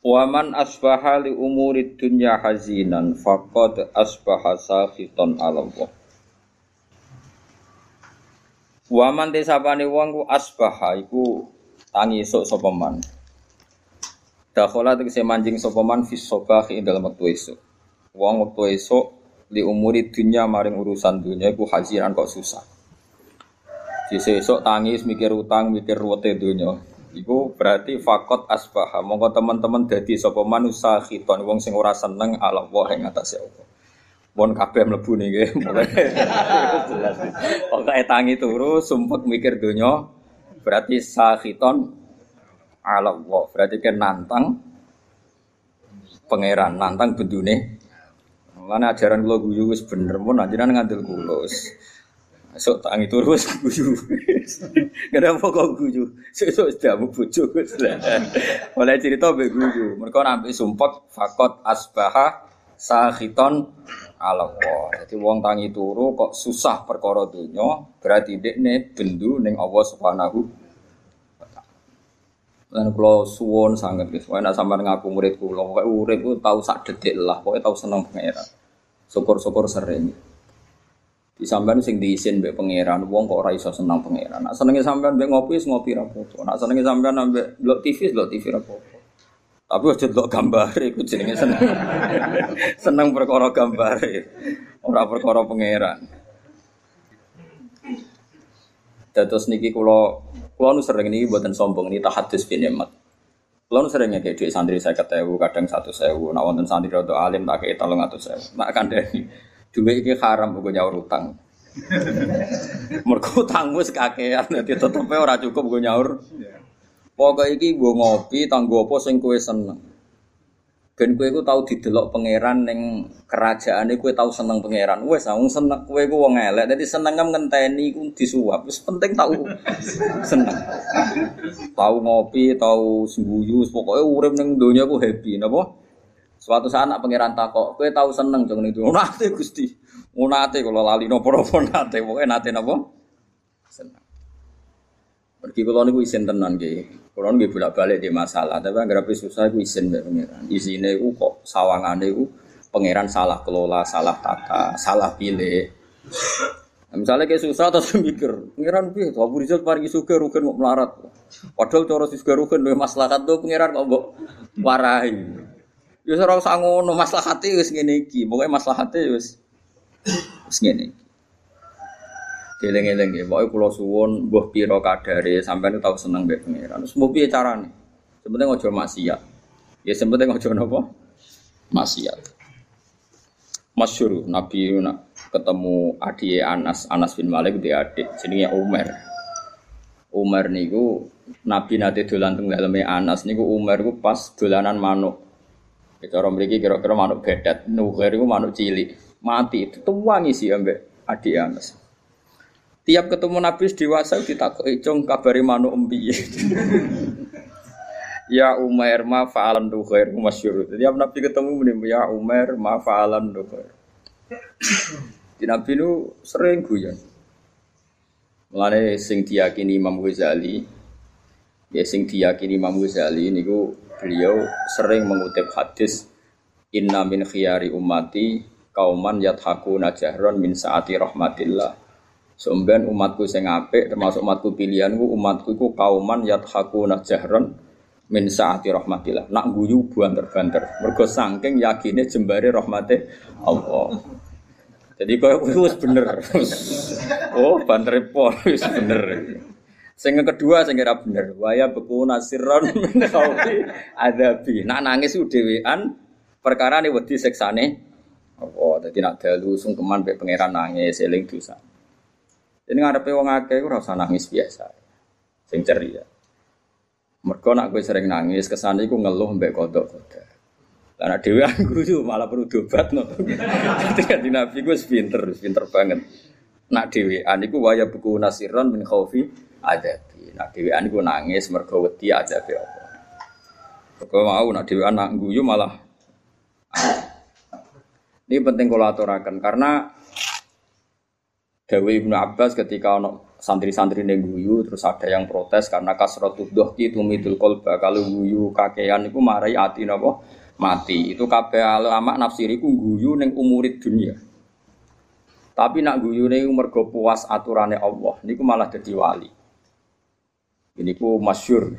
Waman asbaha li umuri dunya hazinan faqad asbaha sakhiton ala Allah. Waman desapane wong ku asbaha iku tangi esuk sapa man. Dakhala tegese manjing sapa man sabah ing dalem wektu esuk. Wong wektu esuk li umuri dunya maring urusan dunya iku hazinan kok susah. Sesuk esuk tangis mikir utang, mikir ruwete dunya. Iku berarti fakot asbaha. Monggo teman-teman dadi sapa manusa khiton wong sing ora seneng ala Allah ing atase Allah. Mon kabeh mlebu niki jelas. Pokoke tangi turu sumpek mikir donya berarti sakhiton ala Allah. Berarti kan nantang pangeran, nantang bendune. Mana ajaran kula guyu wis bener mun anjenan ngandel kula. Sok tangi turu wis guyu. Kenapa kok guyu? Sesuk sedamu bojo wis. Oleh cerita mbek guyu. Mergo nampi sumpek fakot asbaha sakhiton ala. Jadi wong tangi turu kok susah perkara donya, berarti dekne bendu ning Allah Subhanahu Lan kula suwon sanget guys. Wae nek sampean ngaku murid kula, pokoke urip tau sak detik lah, pokoke tau seneng pangeran. Syukur-syukur sering. Di sampean sing diisin mbek pangeran, wong kok ora iso seneng pangeran. Nak senenge sampean mbek ngopi wis ngopi ra apa-apa. Nak senenge sampean mbek delok TV delok TV ra. Tapi aja delok gambar iku jenenge seneng. seneng perkara gambar. Ora perkara pangeran. Dados niki kula kula nu sering niki mboten sombong niki tahadus bin nikmat. Kula nu sering ngekek dhuwit santri 50.000, kadang 100.000. Nek wonten santri rada alim tak kei 300.000. Nek kandhani Duit iki haram kok nyaur utang. Mergo utang wis kakean dadi tetepe ora cukup gue nyaur. Pokoke iki gue ngopi tanggo apa sing kowe seneng. Ben kowe iku tau didelok pangeran ning kerajaane kowe tau seneng pangeran. Wis wong seneng kowe iku wong elek dadi seneng ngenteni iku disuap. Wis penting tau seneng. Tau ngopi, tau sembuyu, pokoke urip ning donya ku happy napa? Suatu saat anak pangeran takok, kowe tahu seneng jeng itu. Nate Gusti. Nate kalau lali napa-napa nate, pokoke nate napa? Seneng. Pergi kula niku isin tenan nggih. Kula nggih bolak-balik di masalah, tapi anggere susah iku isin mbek pangeran. Isine iku kok sawangane iku pangeran salah kelola, salah tata, salah pilih. Nah, misalnya kayak susah terus mikir, pangeran piye? Abu Rizal paringi suka rugen kok melarat. Padahal cara sisga rugen maslahat tuh pangeran kok mbok warahi. Ya ora usah ngono, maslahate wis ngene iki. Pokoke maslahate wis wis ngene iki. Geleng-geleng ya, pokoke kula suwun mbuh pira kadare sampean tau seneng mbek pangeran. Terus mbuh piye carane? Sebenarnya ngojo maksiat. Ya sebenarnya ngojo napa? Maksiat. Masyur Nabi nak ketemu adik Anas Anas bin Malik di adik jenenge Umar. Umar niku Nabi nate dolan teng daleme Anas niku Umar niku pas dolanan manuk. Cara mriki kira-kira manuk bedat, nuher iku manuk cilik, mati dituwangi sih ambek adik Anas. Tiap ketemu Nabi dewasa ditakoki, "Cung kabari manuk empiye?" ya Umar ma fa'alan nuher masyhur. Tiap Nabi ketemu muni, "Ya Umar ma fa'alan nuher." Di Nabi nu sering guyon. Mulane sing diyakini Imam Ghazali, ya sing diyakini Imam Ghazali niku beliau sering mengutip hadis Inna min khiyari ummati kauman yathaku najahron min saati rahmatillah. Sumben umatku sing apik termasuk umatku pilihanku umatku iku kauman yathaku najahron min saati rahmatillah. Nak guyu banter-banter. Mergo saking yakine jembare rahmate Allah. Jadi kau wis bener. oh, banter pol bener. Sing kedua sing kira bener, waya beku nasiron khaufi adabi. Nak nangis ku dhewean perkara ne wedi seksane apa dadi nak dalu sungkeman mek pangeran nangis eling dosa. Jadi ngarepe wong akeh ora usah nangis biasa. Sing ceria. Mergo nak kowe sering nangis kesane iku ngeluh mbek kodok kodok. Karena dewi guyu malah perlu dobat no. Jadi Nabi gue pinter, pinter banget. Nak dewean iku waya buku nasiron min khaufi adabi. Nak dewean iku nangis mergo wedi adabi apa. Kau mau nak dewean nak guyu malah ini penting aturakan karena Dewi Ibnu Abbas ketika ono santri-santri neng guyu terus ada yang protes karena kasrotu dohki tumidul kolba kalau guyu kakean itu marai ati nopo mati. Itu kabeh ulama nafsiriku guyu neng umurid dunia. Tapi nak guyu neng mergo puas aturannya Allah niku malah jadi wali ini ku masyur.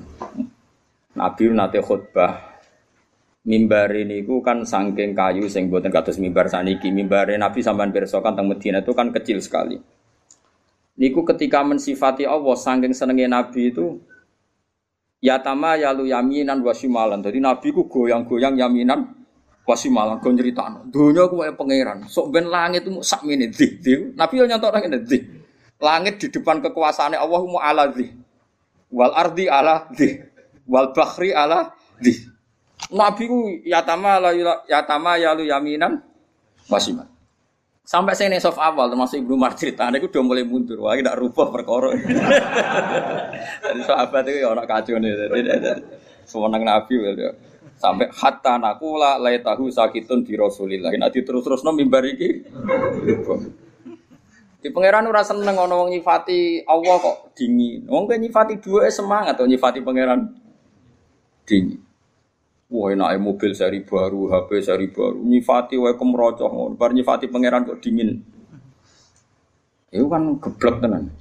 Nabi nate khutbah. Mimbar ini ku kan sangking kayu sing buatan kados mimbar saniki mimbar Nabi sampean pirsa kan teng Medina itu kan kecil sekali. Niku ketika mensifati Allah sangking senengnya Nabi itu ya tama ya lu yaminan wasimalan jadi Nabi ku goyang-goyang yaminan wasimalan go nyritano dunya ku kaya pangeran sok ben langit itu sak mene di Nabi yo nyantok nang langit di depan kekuasaannya Allah mu ala di wal ardi ala di wal bahri ala di Nabi ku yatama la yatama ya lu yaminan wasiman. Sampai saya nesof awal termasuk Ibnu Marjid, ane ku udah mulai mundur. Wah, tidak rubah perkara. Jadi sahabat itu ya orang kacau nih. Semenang Nabi ya. Sampai hatta nakula lay tahu sakitun di Rasulillah. Nanti terus-terus nom mimbar iki. Di pangeran ora seneng ana wong nyifati Allah kok dingin. Wong nyifati dua semangat atau nyifati pangeran dingin. Wah enak mobil seri baru, HP seri baru, nyifati wae kemrocoh ngono. Bar nyifati pangeran kok dingin. Itu kan geblek tenan.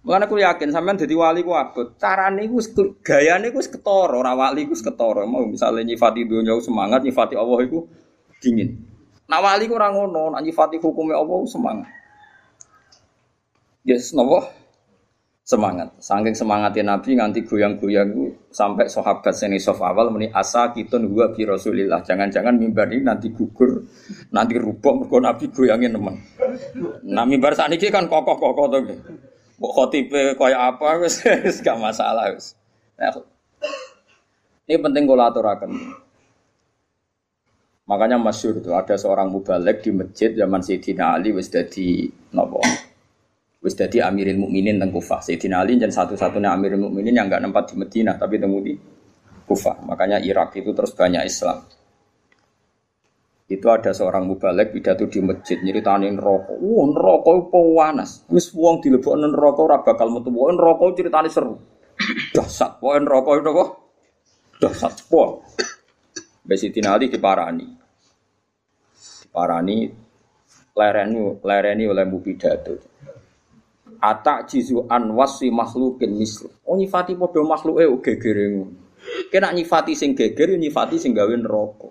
Mulane aku yakin sampean dadi wali ku abot. Carane iku gayane iku ketara, ora wali iku ketara. Mau misalnya nyifati dunya semangat, nyifati Allah iku dingin. Nah wali ku ora ngono, nyifati hukumnya Allah semangat. Yes, nopo? semangat. Saking semangatnya Nabi nganti goyang-goyang sampai sahabat seni sof awal meni asa kitun gua bi Rasulillah. Jangan-jangan mimbar ini nanti gugur, nanti rubuh mergo Nabi goyangin teman. Nah mimbar saat ini kan kokoh-kokoh tuh. Kok khotibe kaya apa wis gak masalah wis. Nah, ini penting aturakan. Makanya masyur itu ada seorang mubalek di masjid zaman Sayyidina Ali wis dadi nopo Wis dadi Amirul Mukminin teng Kufah. Sayyidina Ali dan satu-satunya Amirul Mukminin yang enggak nempat di Madinah tapi temu di Kufah. Makanya Irak itu terus banyak Islam. Itu ada seorang mubalek pidato di masjid nyeritani neraka. Wah, neraka itu panas. Wis wong dilebokno neraka ora bakal metu. Wah, neraka ceritane seru. Dahsyat. Wah, neraka itu kok dahsyat. Wah. Sayyidina Ali diparani. Diparani lereni lereni oleh mubidato atak jizu an wasi makhlukin mislu. Oh nyifati podo eh gegere ngono. Kena nyifati sing geger nyifati sing gawe neraka.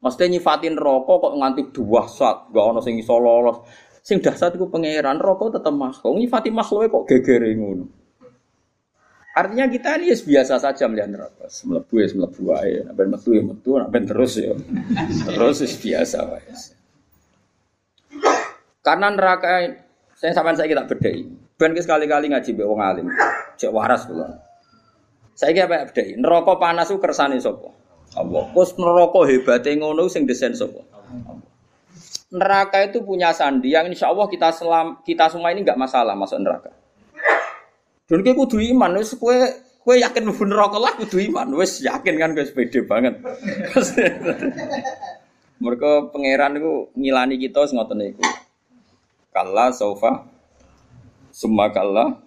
Mesti nyifati neraka kok nganti dua saat gak ono sing iso lolos. Sing dahsyat iku pangeran neraka tetep makhluk. Nyifati makhluke kok gegere ngono. Artinya kita ini biasa saja melihat neraka. Melebu ya melebu aja. Naben metu ya metu, naben terus ya. terus biasa wae. Karena neraka saya sampai saya kita bedai. Ben sekali-kali ngaji be wong alim. Cek waras kula. Saya kira apa bedai. Neraka panas ku kersane sapa? Allah. Kus neraka hebate ngono sing desain sapa? Neraka itu punya sandi yang insya Allah kita selam, kita semua ini nggak masalah masuk neraka. Dan kita kudu iman, wis kue kue yakin mlebu neraka lah kudu iman, wis yakin kan gue pede banget. Mereka pangeran itu ngilani kita ngoten niku. Kalla sofa Summa kalla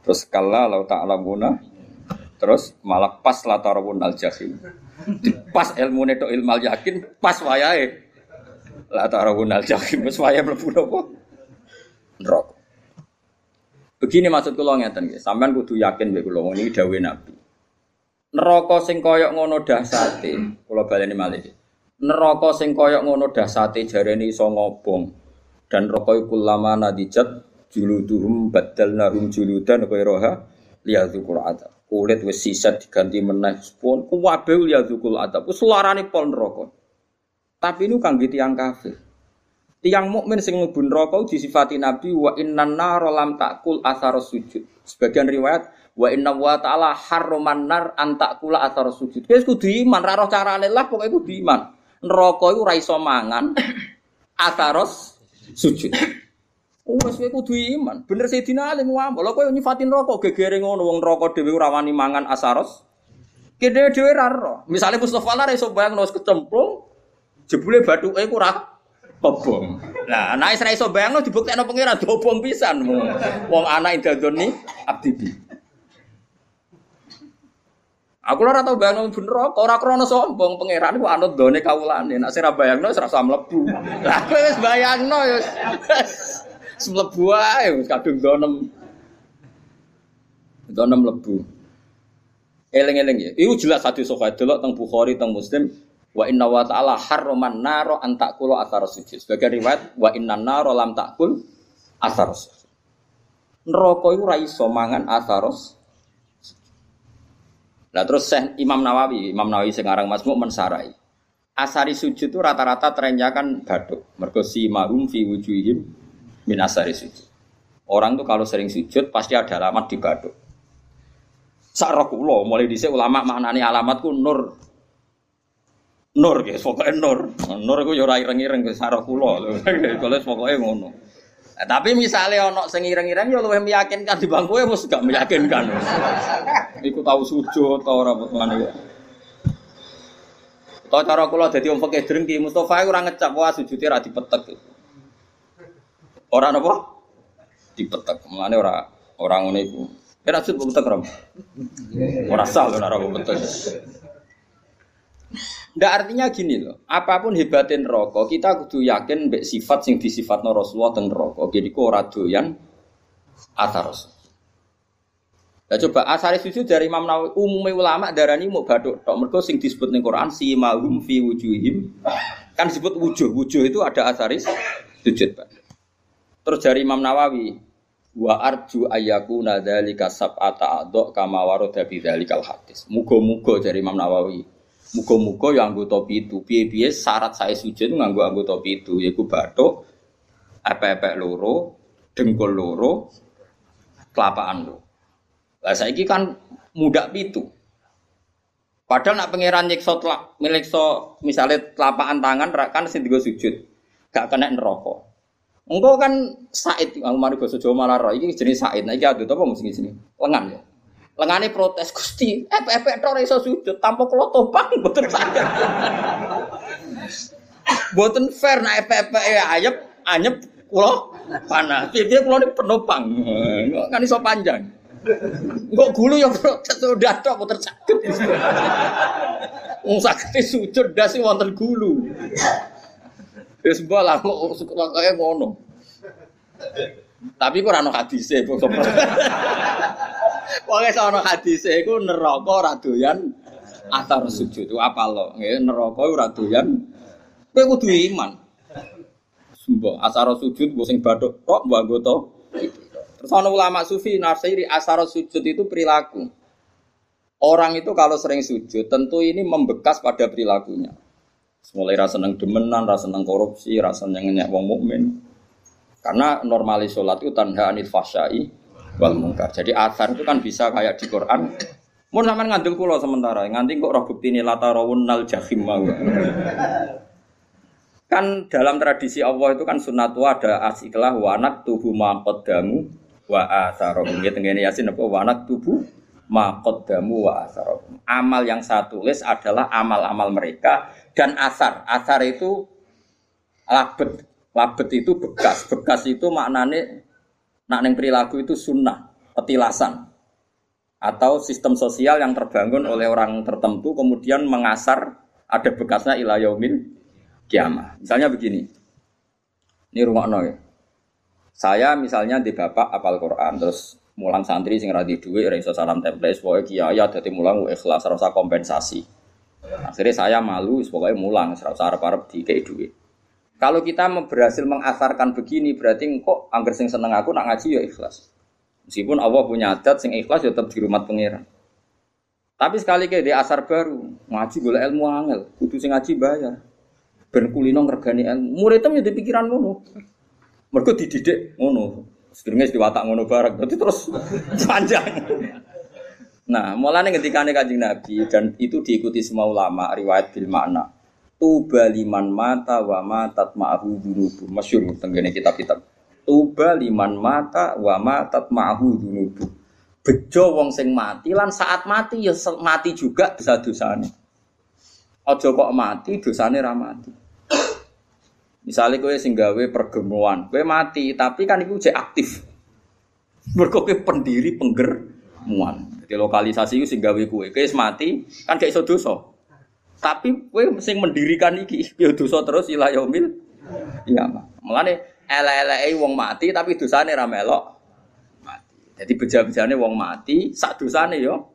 Terus kalla lau ta'lamuna Terus malah pas latarawun al jahim. Pas ilmu neto ilmal yakin Pas wayahe Latarawun al jahim. Pas wayahe melebu nopo? Neraka Begini maksud kula ngeten nggih, sampean kudu yakin mek kula ini dawuh Nabi. Neraka sing koyok ngono dahsate, kula baleni malih. Neraka sing koyok ngono dahsate jarene iso ngobong. Dan rokoi kulama nadijat juluduhum badal nahum juludan roha liyadzukul adab kulit wis sisa diganti meneh. Pun kuwabe liyadzukul adab wis larane pol neraka. Tapi ini kangge tiyang kafir Tiang mukmin sing mlebu neraka disifati Nabi wa innan nar lam takul athar sujud. Sebagian riwayat wa inna wa ta'ala harroman nar an takula athar sujud. Wis kudu iman, ra roh carane lah pokoke kudu iman. Neraka iku iso mangan atharos sujud. Wes kowe kudu iman. Bener Sayyidina Ali ngomong, lha kowe nyifatin neraka gegere ngono wong neraka dhewe ora mangan asaros. Kene dhewe ra roh. Misale Mustofa lah iso bayangno wis kecemplung jebule bathuke ku obong. Nah, nek ora iso bayangno dibuktekno pangeran dobong pisan. Wong anak indadoni abdi bi. Aku ora tau bayangno bener kok ora krana sombong pangeran ku anut done kawulane. Nek sira bayangno wis rasa mlebu. Lah kowe wis bayangno ya wis mlebu ae wis kadung donem. Donem mlebu. Eleng-eleng ya. Iku jelas hadis sahih delok teng Bukhari teng Muslim Wa inna wa ta'ala harroman naro an takulu athar sujud. Sebagai riwayat wa inna naro lam takul athar sujud. Neraka iku ra iso mangan atharos. Nah terus Syekh Imam Nawawi, Imam Nawawi sing aran Masmu mensarai. Asari sujud itu rata-rata trennya kan baduk. Mergo si mahum fi wujuhim min asari sujud. Orang tuh kalau sering sujud pasti ada alamat di baduk. Sakrokulo mulai dhisik ulama maknani alamatku nur Nur guys, pokoknya nur. Nur itu yo ora ireng-ireng ke sarah kula. Kalau pokoknya ngono. Nah, tapi misalnya ono sing ireng-ireng yo luwih meyakinkan di bangku mesti gak meyakinkan. Iku tahu sujud ta ora mana ya. Tau cara kula dadi wong fakih drengki Mustofa ora ngecap wah sujude ra dipetek. Ora napa? Dipetek. Mulane ora ora ngono iku. Kira sujud petek ora? Ora sah lho ora petek. Ndak artinya gini loh, apa pun hebatin rokok, kita kudu yakin mbek sifat sing no Rasulullah teng rokok. Jadi kok ora doyan athar Nah coba asari sujud dari Imam Nawawi umumnya ulama darani mau baduk tok mergo sing disebut ning Quran si mahum fi wujuhim kan disebut wujuh wujuh itu ada asaris sujud Pak. Terus dari Imam Nawawi wa arju ayyaku nadzalika sab'ata adok kama warada bidzalikal hadis. Muga-muga dari Imam Nawawi Muga-muga ya anggota pitu. Piye-piye syarat saya sujud nganggo anggota pitu yaiku bathuk, epek-epek loro, dengkul loro, kelapaan loro. Lah saiki kan mudak pitu. Padahal nak pangeran nyiksa telak so misalnya telapakan tangan kan sing digo sujud. Gak kena neraka. Engkau kan Said, aku mari basa Jawa malah roh. Iki jenis Said. Nah iki adut apa mesti sini? Lengan ya. Lengane protes Gusti, epek-epek tok iso sujud tanpa kula topang mboten saged. Mboten fair nek epek-epek ayep anyep kula panas. Piye kula ini penopang. Kan iso panjang. Kok gulu yang protes udah tok mboten saged. Wong saged sujud dasi wonten gulu. Wis bola kok kaya ngono. Tapi kok ora ono kok. Pokoke sono hadise iku neraka ora atar sujud. Apa lo? Nggih neraka ora doyan. Kudu iman. Sumpah, asar sujud mbok sing bathuk tok mbok anggota. Terus ana ulama sufi nasiri asar sujud itu perilaku. Orang itu kalau sering sujud tentu ini membekas pada perilakunya. Mulai rasa seneng demenan, rasa seneng korupsi, rasa seneng ngenyek wong mukmin. Karena normalis sholat itu tanha anil fasyai wal mungkar. Jadi asar itu kan bisa kayak di Quran. Mau sama ngandel kulo sementara, nganti kok roh bukti ini lata rawun nal jahim mau. Kan dalam tradisi Allah itu kan sunatu ada asiklah wanak tubuh makot damu wa asarohum. Ya tenggene yasin apa wanak tubuh makot damu wa asarohum. Amal yang saya tulis adalah amal-amal mereka dan asar. Asar itu labet. Labet itu bekas. Bekas itu maknanya Nak neng perilaku itu sunnah, petilasan atau sistem sosial yang terbangun oleh orang tertentu kemudian mengasar ada bekasnya ilayomil kiamah. Misalnya begini, ini rumah ya. Saya misalnya di bapak apal Quran terus mulang santri sing radhi duit iso salam template pokoke kiai dadi mulang ikhlas rasa kompensasi. Akhirnya saya malu pokoknya mulang rasa arep-arep dikei duit. Kalau kita berhasil mengasarkan begini, berarti kok angger sing seneng aku nak ngaji ya ikhlas. Meskipun Allah punya adat sing ikhlas ya tetap di rumah pangeran. Tapi sekali kayak di asar baru, ngaji boleh ilmu angel, kudu sing ngaji bayar. Ben kulino ngregani ilmu. Muridnya ya pikiran ngono. Mergo dididik ngono. Sedurunge diwatak ngono bareng. Dadi terus panjang. Nah, mulane ketika Kanjeng Nabi dan itu diikuti semua ulama riwayat bil makna. Tuba liman mata wa matat ma'hu dunubu. Masyhur tenggene kitab-kitab. Tuba liman mata wa matat ma'hu dunubu. Bejo wong sing mati lan saat mati ya mati juga bisa dosane. Aja kok mati dosane ra mati. Misalnya kowe sing gawe pergemuan, kowe mati tapi kan iku jek aktif. Mergo pendiri penggermuan. Jadi lokalisasi itu sing gawe kue, kue mati kan kayak iso dosa. Tapi kue sing mendirikan iki ya dosa terus ilah yaumil iya mah. Mulane ele-eleke wong mati tapi dosane ra melok mati. Jadi beja-bejane wong mati sak dosane yo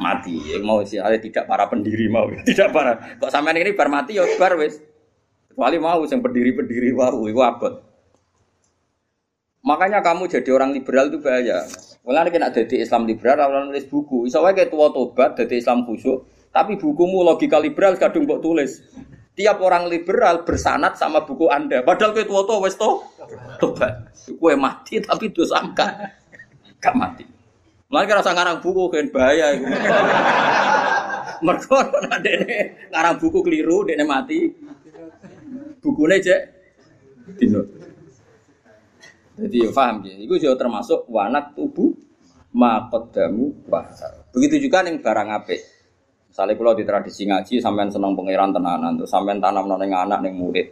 mati. Yang mau sih ada tidak para pendiri mau, tidak para. Kok sampean ini bar mati yo bar wis. Kecuali mau sing pendiri-pendiri wau iku abot. Makanya kamu jadi orang liberal itu bahaya. Mulane kena jadi Islam liberal ora nulis buku. Iso wae kayak tua tobat jadi Islam khusyuk, tapi bukumu logika liberal kadung mbok tulis. Tiap orang liberal bersanat sama buku Anda. Padahal kowe tua wes to tobat. Kowe mati tapi dosa enggak. Enggak mati. Mulane kira ngarang buku kan bahaya iku. Mergo dene ngarang buku keliru, dene mati. Bukune cek dinut. Jadi ya paham ya. Itu juga termasuk wanak tubuh makodamu wahar. Begitu juga nih barang apik. Misalnya kalau di tradisi ngaji sampean senang pangeran tenanan, tuh sampean tanam neng anak neng murid.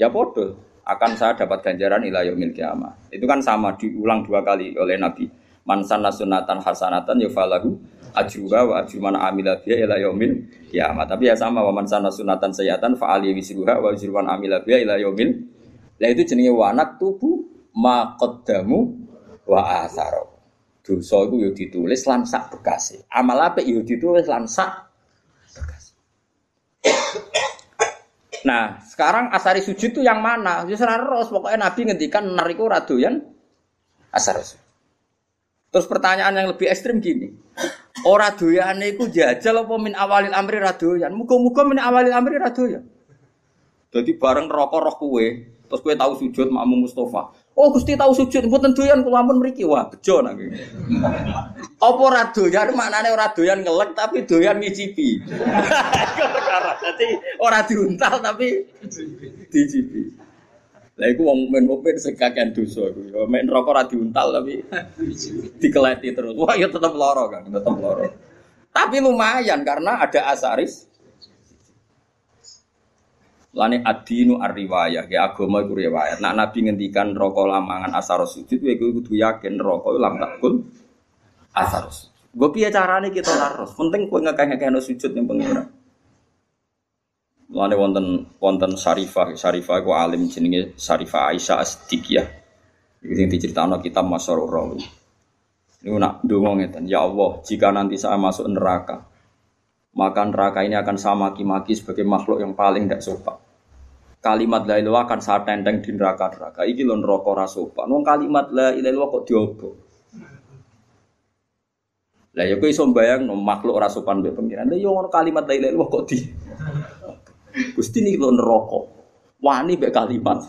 Ya bodoh, akan saya dapat ganjaran ilayah yaumil kiamah. Itu kan sama diulang dua kali oleh Nabi. Mansan nasunatan hasanatan yufalahu ajruha wa ajru man amila biha ila yaumil. Tapi ya sama wa mansan nasunatan sayatan fa ali wisruha wa ajru man amila biha ila. Lah itu jenenge wanak tubuh maqaddamu wa atharo. Dosa iku yo ditulis lan sak bekase. Amal apik yo ditulis lan sak bekase. Nah, sekarang asari sujud itu yang mana? Ya terus pokoknya Nabi ngendikan nar iku ora doyan asar sujud. Terus pertanyaan yang lebih ekstrim gini. Ora doyane iku jajal apa min awalil amri ra doyan? Muga-muga min awalil amri ra doyan. Jadi bareng rokok roh kue, terus kue tahu sujud makmum Mustafa. Oh Gusti tahu sujud, mboten doyan kula ampun mriki. Wah, bejo nang Apa ora doyan maknane ora doyan ngelek tapi doyan ngicipi. Dadi ora diuntal tapi dicipi. Lah iku wong mukmin mukmin sing kakean dosa iku. Ya mek neraka ora diuntal tapi dikeleti terus. Wah, ya tetep lara kan, tetep lara. Tapi lumayan karena ada asaris Lani adinu arriwayah, ya agama iku riwayat. Nak Nabi ngendikan rokok lamangan asar sujud, ya gue kudu yakin rokok lam takul asar sujud. Gue piye carane kita larus? Penting gue ngekeh no sujud yang pengira. Lani wonten wonten Sarifah, Sarifah gue alim jenenge Sarifah Aisyah Asdikiyah. Iki sing diceritakno kitab Masyarur Rawi. Ini nak dongo ngeten, ya Allah, jika nanti saya masuk neraka, maka neraka ini akan sama maki-maki sebagai makhluk yang paling tidak sopan kalimat la ilaha akan saat tenteng di neraka neraka. Iki lho neraka ora sopan. Wong kalimat la ilaha kok diobo lah ya kowe iso mbayang no makhluk ora sopan mbek pengiran lha ngono kalimat la ilaha kok di Gusti niki lho neraka. Wani mbek kalimat.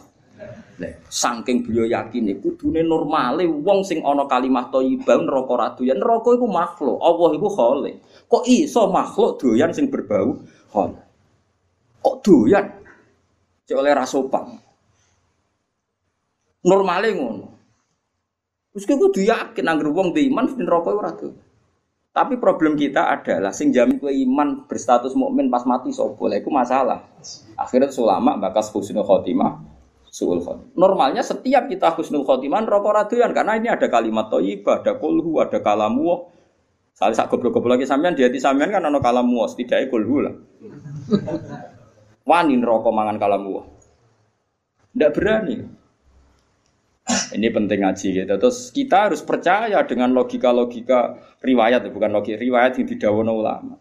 Lah, saking beliau yakin iku kudune normale wong sing ana kalimat thayyibah neraka ra doyan. Neraka iku makhluk. Allah iku khalik kok iso makhluk doyan sing berbau hol kok doyan cek oleh rasopang. Normale ngono. Wis kudu yakin anggere wong di iman mesti neraka ora Tapi problem kita adalah sing jamin kowe iman berstatus mukmin pas mati sapa? Lah iku masalah. Akhirnya ulama bakas husnul khotimah suul khotimah. Normalnya setiap kita husnul khotimah neraka ora karena ini ada kalimat thayyibah, ada kulhu, ada kalamu. Salah sak goblok-goblok lagi sampean di hati sampean kan ana kalamu, setidaknya kulhu lah. Wani rokok mangan kalamu. Tidak berani. Ini penting ngaji gitu. Terus kita harus percaya dengan logika-logika riwayat, bukan logika riwayat yang didawono ulama.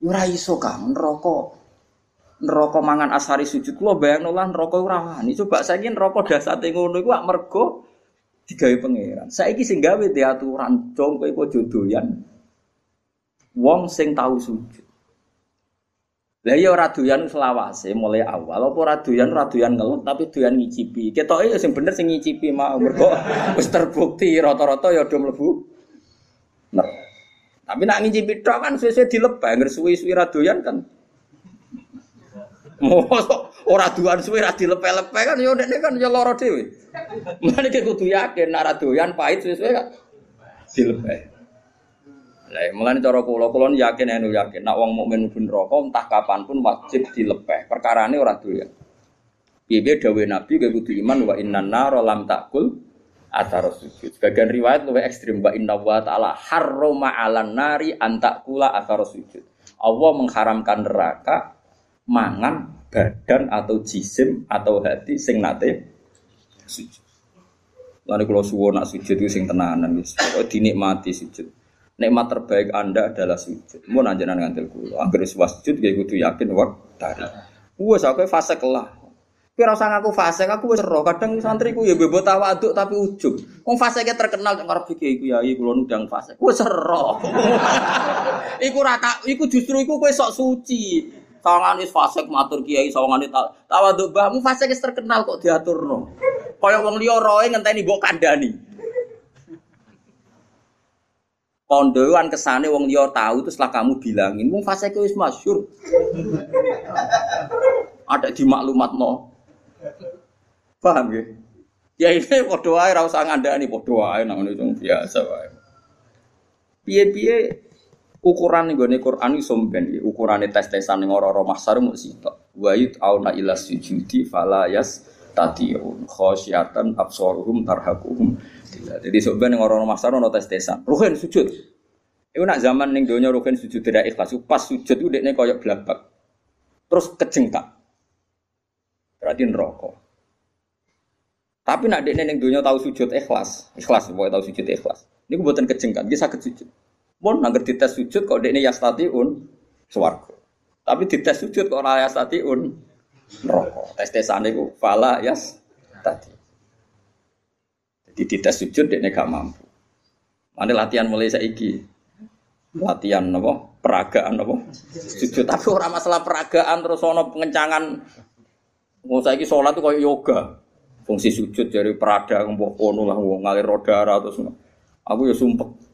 Ora iso kang neraka. Neraka mangan asari sujud lo bayang lah neraka ora wani. Coba saiki neraka dasate ngono iku mergo digawe pangeran. Saiki sing gawe diaturan dong kowe kok jodoyan. Wong sing tahu sujud. Lah iya ora doyan selawase mulai awal apa ora doyan ora doyan ngelut tapi doyan ngicipi. Ketoke ya sing bener sing ngicipi mau mergo wis terbukti rata-rata ya do mlebu. Nah. Tapi nak ngicipi tok kan suwe-suwe dilepeh, ngger suwi-suwi doyan kan. Mosok ora doyan suwe ra dilepeh-lepeh kan ya ndekne kan ya lara dhewe. Mulane kudu yakin nak doyan pahit suwe-suwe kan dilepeh. Lah mulane cara kula kula yakin anu yakin nek wong mukmin mlebu neraka entah kapan pun wajib dilepeh. Perkarane ora doyan. Piye dawuh Nabi ge kudu iman wa innan nar lam takul atar sujud. Sebagian riwayat lebih ekstrim wa inna wa ta'ala harrama 'alan nari antakula atar sujud. Allah mengharamkan neraka mangan badan atau jisim atau hati sing nate sujud. Lalu kalau suwo nak sujud itu sing tenanan, guys. dinikmati sujud nikmat terbaik Anda adalah sujud. Mau nanjenan ngantil kula. Angger wis sujud ya kudu yakin dari. Wes aku fase kelah. Kowe ora usah fase, aku wis ero. Kadang santriku ya bebo tawaduk tapi ujug. Wong fase terkenal nek ngarep iki ya kula nundang fase. Wis ero. iku ora iku justru iku kowe sok suci. Sawangane fasik matur kiai sawangane tawaduk mbahmu fasik terkenal kok diaturno. Kaya wong liya roe ngenteni mbok kandhani. Pondoan kesane wong liya tahu itu setelah kamu bilangin, mung fase wis masyhur. Ada di maklumat no. Paham ya? Ya ini padha wae ora usah ngandani padha wae nang ngono biasa wae. Piye-piye ukuran ning gone Quran iso mben ukurane tes-tesan ning ora-ora mahsar mung sitok. Wa auna ila sujudi fala yas tatiun khosyatan absaruhum tarhaquhum jadi sebenarnya orang orang masar ono tes tesan. Ruhin sujud. Itu nak zaman ning donya ruhin sujud tidak ikhlas. Pas sujud itu dekne koyok belabak. Terus kejengkak. Berarti neraka. Tapi nak dekne ning donya tahu sujud ikhlas. Ikhlas pokoknya tahu sujud ikhlas. Ini buatan kejengkak. Dia sakit sujud. Mon nangger dites sujud kok dekne yastatiun swarga. Tapi dites sujud kok ora yastatiun neraka. Tes tesan iku fala yas tadi. Jadi tidak sujud dia gak mampu. Mana latihan mulai saiki? Latihan apa? Peragaan apa? Sujud. Tapi orang masalah peragaan terus ono pengencangan. Mau saiki sholat tuh kayak yoga. Fungsi sujud dari perada mbok kono lah ngalir roda semua. Aku ya sumpah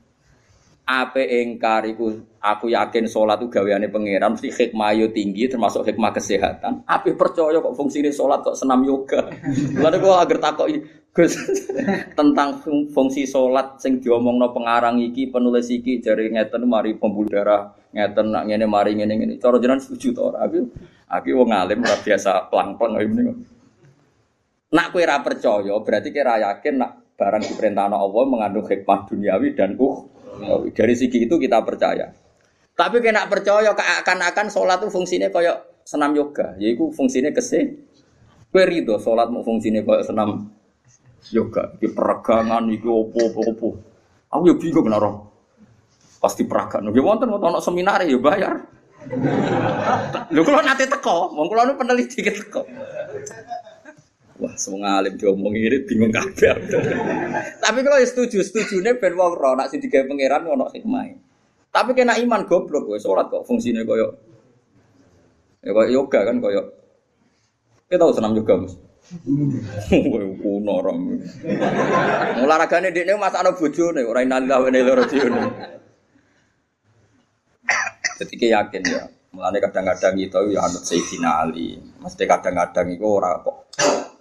Ape engkariku aku yakin sholat itu gaweane pangeran mesti hikmah yo tinggi termasuk hikmah kesehatan. Ape percaya kok fungsi ini sholat kok senam yoga. Lalu kok agar takok Gus tentang fungsi sholat sing diomongno pengarang iki penulis iki jari ngeten mari pembuluh darah ngeten nak ngene mari ngene ngene. Cara jenengan setuju to ora? Aku aku wong alim ora biasa plang-plang ngene. Nak kowe ora percaya berarti kira yakin nak barang diperintahkan Allah mengandung hikmah duniawi dan uh dari segi itu kita percaya. Tapi kena percaya akan-akan sholat itu fungsinya kayak senam yoga, yaitu fungsinya keseh. Kue rido sholat mau fungsinya kayak senam yoga, di peregangan, di opo opo opo. Aku ya bingung naro. Pasti peragaan. Ya wonten mau tonton seminar ya bayar. Lu kalau nanti teko, mau kalau peneliti teko. Wah, semua alim diomong ini bingung kabeh. Tapi kalau ya setuju, setuju nih ben wong ro nak sing digawe pangeran ono hikmah. Tapi kena iman goblok kowe salat kok fungsine koyo ya koyo yoga kan koyo kita tahu senam yoga Mas. Kowe kuno rom. Olahragane dekne masakno bojone ora inalillah wa rajiun. Jadi yakin ya. Mulane kadang-kadang itu ya anut Sayyidina Ali. Mesti kadang-kadang itu ora kok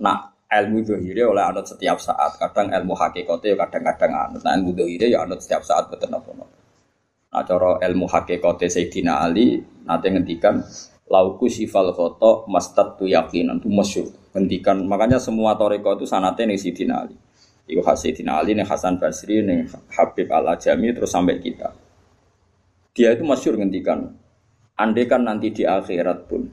nak ilmu dohire oleh anut setiap saat. Kadang ilmu hakikatnya ya kadang-kadang anut. Nah ilmu dohire ya anut setiap saat betul apa Nah cara ilmu hakikatnya Sayyidina Ali nanti ngendikan lauku sifal koto mastad tu yakinan tu masyur ngendikan makanya semua toriko itu sanatnya nih Sayyidina Ali. Khas Sayyidina Ali nih Hasan Basri nih Habib Al Ajami terus sampai kita. Dia itu masyur ngendikan Andai kan nanti di akhirat pun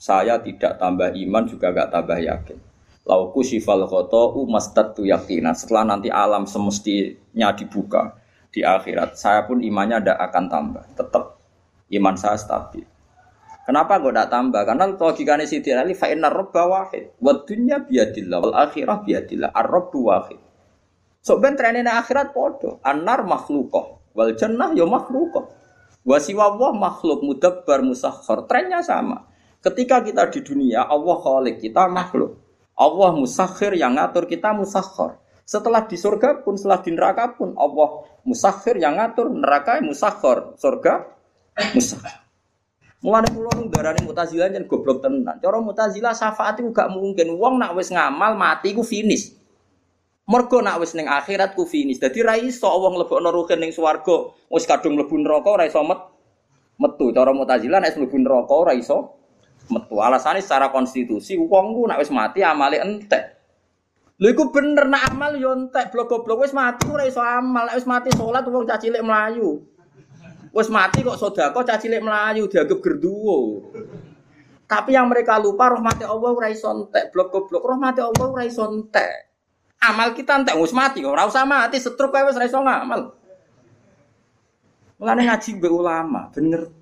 saya tidak tambah iman juga gak tambah yakin. Lauku sifal khoto tu yakinan. Setelah nanti alam semestinya dibuka di akhirat, saya pun imannya tidak akan tambah. Tetap iman saya stabil. Kenapa gue tidak tambah? Karena logikanya si Ali fa'inar robba wahid. Wadunya biadillah, wal akhirah biadillah. Ar-robbu wahid. So ben trennya akhirat podo. Anar makhlukoh. Wal jannah yo makhlukoh. Wasiwa Allah makhluk mudabbar musakhar. Trennya sama. Ketika kita di dunia, Allah khalik, kita makhluk. Allah musakhir yang ngatur kita musakhar. Setelah di surga pun, setelah di neraka pun, Allah musakhir yang ngatur, neraka musakhar. Surga musakhir. Mulane kula nu darani Mu'tazilah jan goblok tenan. Cara Mu'tazilah syafaat iku gak mungkin. Wong nak wis ngamal mati ku finish. Mergo nak wis ning akhirat ku finish. Dadi ra iso wong mlebokno ruhin ning swarga, wis kadung mlebu neraka ora iso met metu. Cara Mu'tazilah nek mlebu neraka ora iso metu. Alasane secara konstitusi wong ku nak wis mati amale entek. Lha iku bener nak amal yo entek blok-blok wis mati ora iso amal. Wis mati salat wong cah cilik mlayu. Wes mati kok sodako cacilik melayu dianggap gerduwo. Tapi yang mereka lupa rahmati Allah ora iso entek, blok goblok rahmati Allah ora iso entek. Amal kita entek wis mati kok ora usah mati setruk kae wis ora iso ngamal. Mulane ngaji mbek ulama ben ngerti.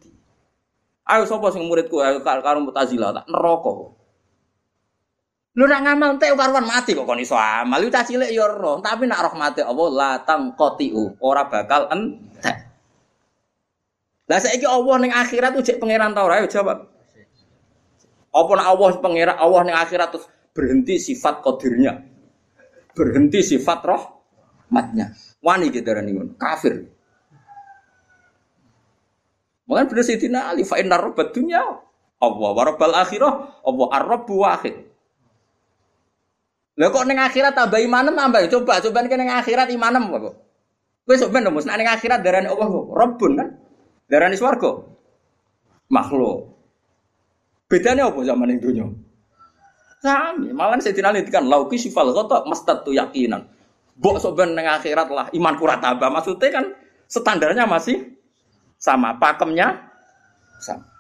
Ayo sapa sing muridku ayo karo Mu'tazilah tak neraka. Lu nak ngamal entek karuan mati kok kon iso amal. Lu cacilik ya roh, tapi nak rahmati Allah la tangqatiu, ora bakal entek. Lah saiki Allah ning akhirat tuh cek pangeran ta ora? Jawab. Apa nak Allah pangeran Allah ning akhirat terus berhenti sifat qadirnya. Berhenti sifat rahmatnya. Wani gitu. Kafir. Mungkin bener Sayyidina Ali fa innar rabbad dunya Allah wa rabbal akhirah Allah ar-rabbu wahid. Lah kok ning akhirat tambah imanem tambah coba coba ning akhirat imanem kok. Kowe sok ben nek ning akhirat darani Allah Rabbun kan? Darani swarga. Makhluk. Bedanya apa zaman yang dunia? Sami, malah saya tidak kan lauki sifal mestad tuh yakinan. Bok soben neng akhirat lah iman kurat tambah. Maksudnya kan standarnya masih sama, pakemnya sama.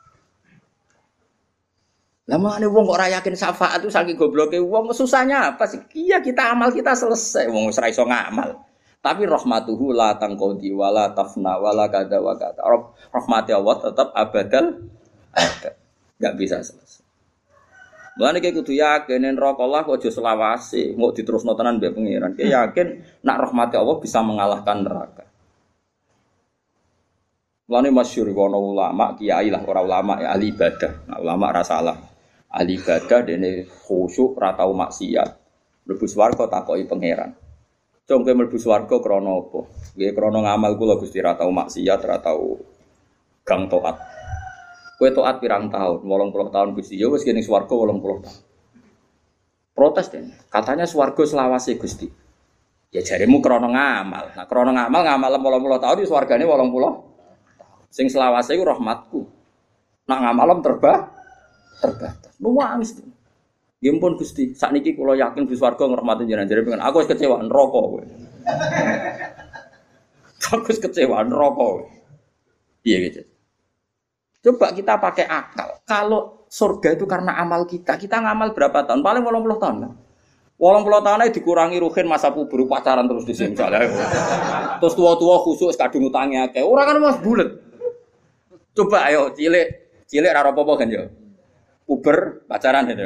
Lama nih wong kok yakin syafaat itu saking gobloknya wong susahnya apa sih? Iya kita amal kita selesai, wong serai so ngamal. Tapi rahmatuhu la tangkodi wala tafna wala kada wa kada. Rahmati Allah tetap abadal ada. Gak bisa selesai. Mulane kayak kudu yakin yen neraka Allah kok aja selawase, mau diterusno tenan mbek pangeran. Kayak yakin nak rahmati Allah bisa mengalahkan neraka. Mulane masyhur kono ulama, kiai lah ora ulama ya ahli ibadah. Nah, ulama ra salah. Ahli ibadah dene khusyuk ra tau maksiat. Mlebu swarga takoki pangeran. Cung kowe mlebu swarga krana apa? Nggih krana ngamal kula Gusti ra tau maksiat, ra tau gang taat. Kowe taat pirang tahun? 80 tahun Gusti. Ya wis kene swarga 80 tahun. Protes deh. Katanya swarga selawase Gusti. Ya jarimu krana ngamal. Nah krana ngamal ngamal 80 tahun di swargane 80 tahun. Sing selawase iku rahmatku. Nak ngamalem terbah terbatas. Nuwangis. Nggih pun Gusti, sakniki kula yakin Gusti warga ngrahmati jenengan jare pengen aku wis kecewa neraka kowe. Aku wis kecewa neraka kowe. Iya gitu. Coba kita pakai akal. Kalau surga itu karena amal kita, kita ngamal berapa tahun? Paling 80 tahun kan? Walang puluh tahun aja dikurangi ruhin masa puber pacaran terus di sini misalnya. Terus tua-tua khusus kadung utangnya kayak orang kan mas bulat. Coba ayo cilik cilik raro popo kan ya. Uber pacaran itu.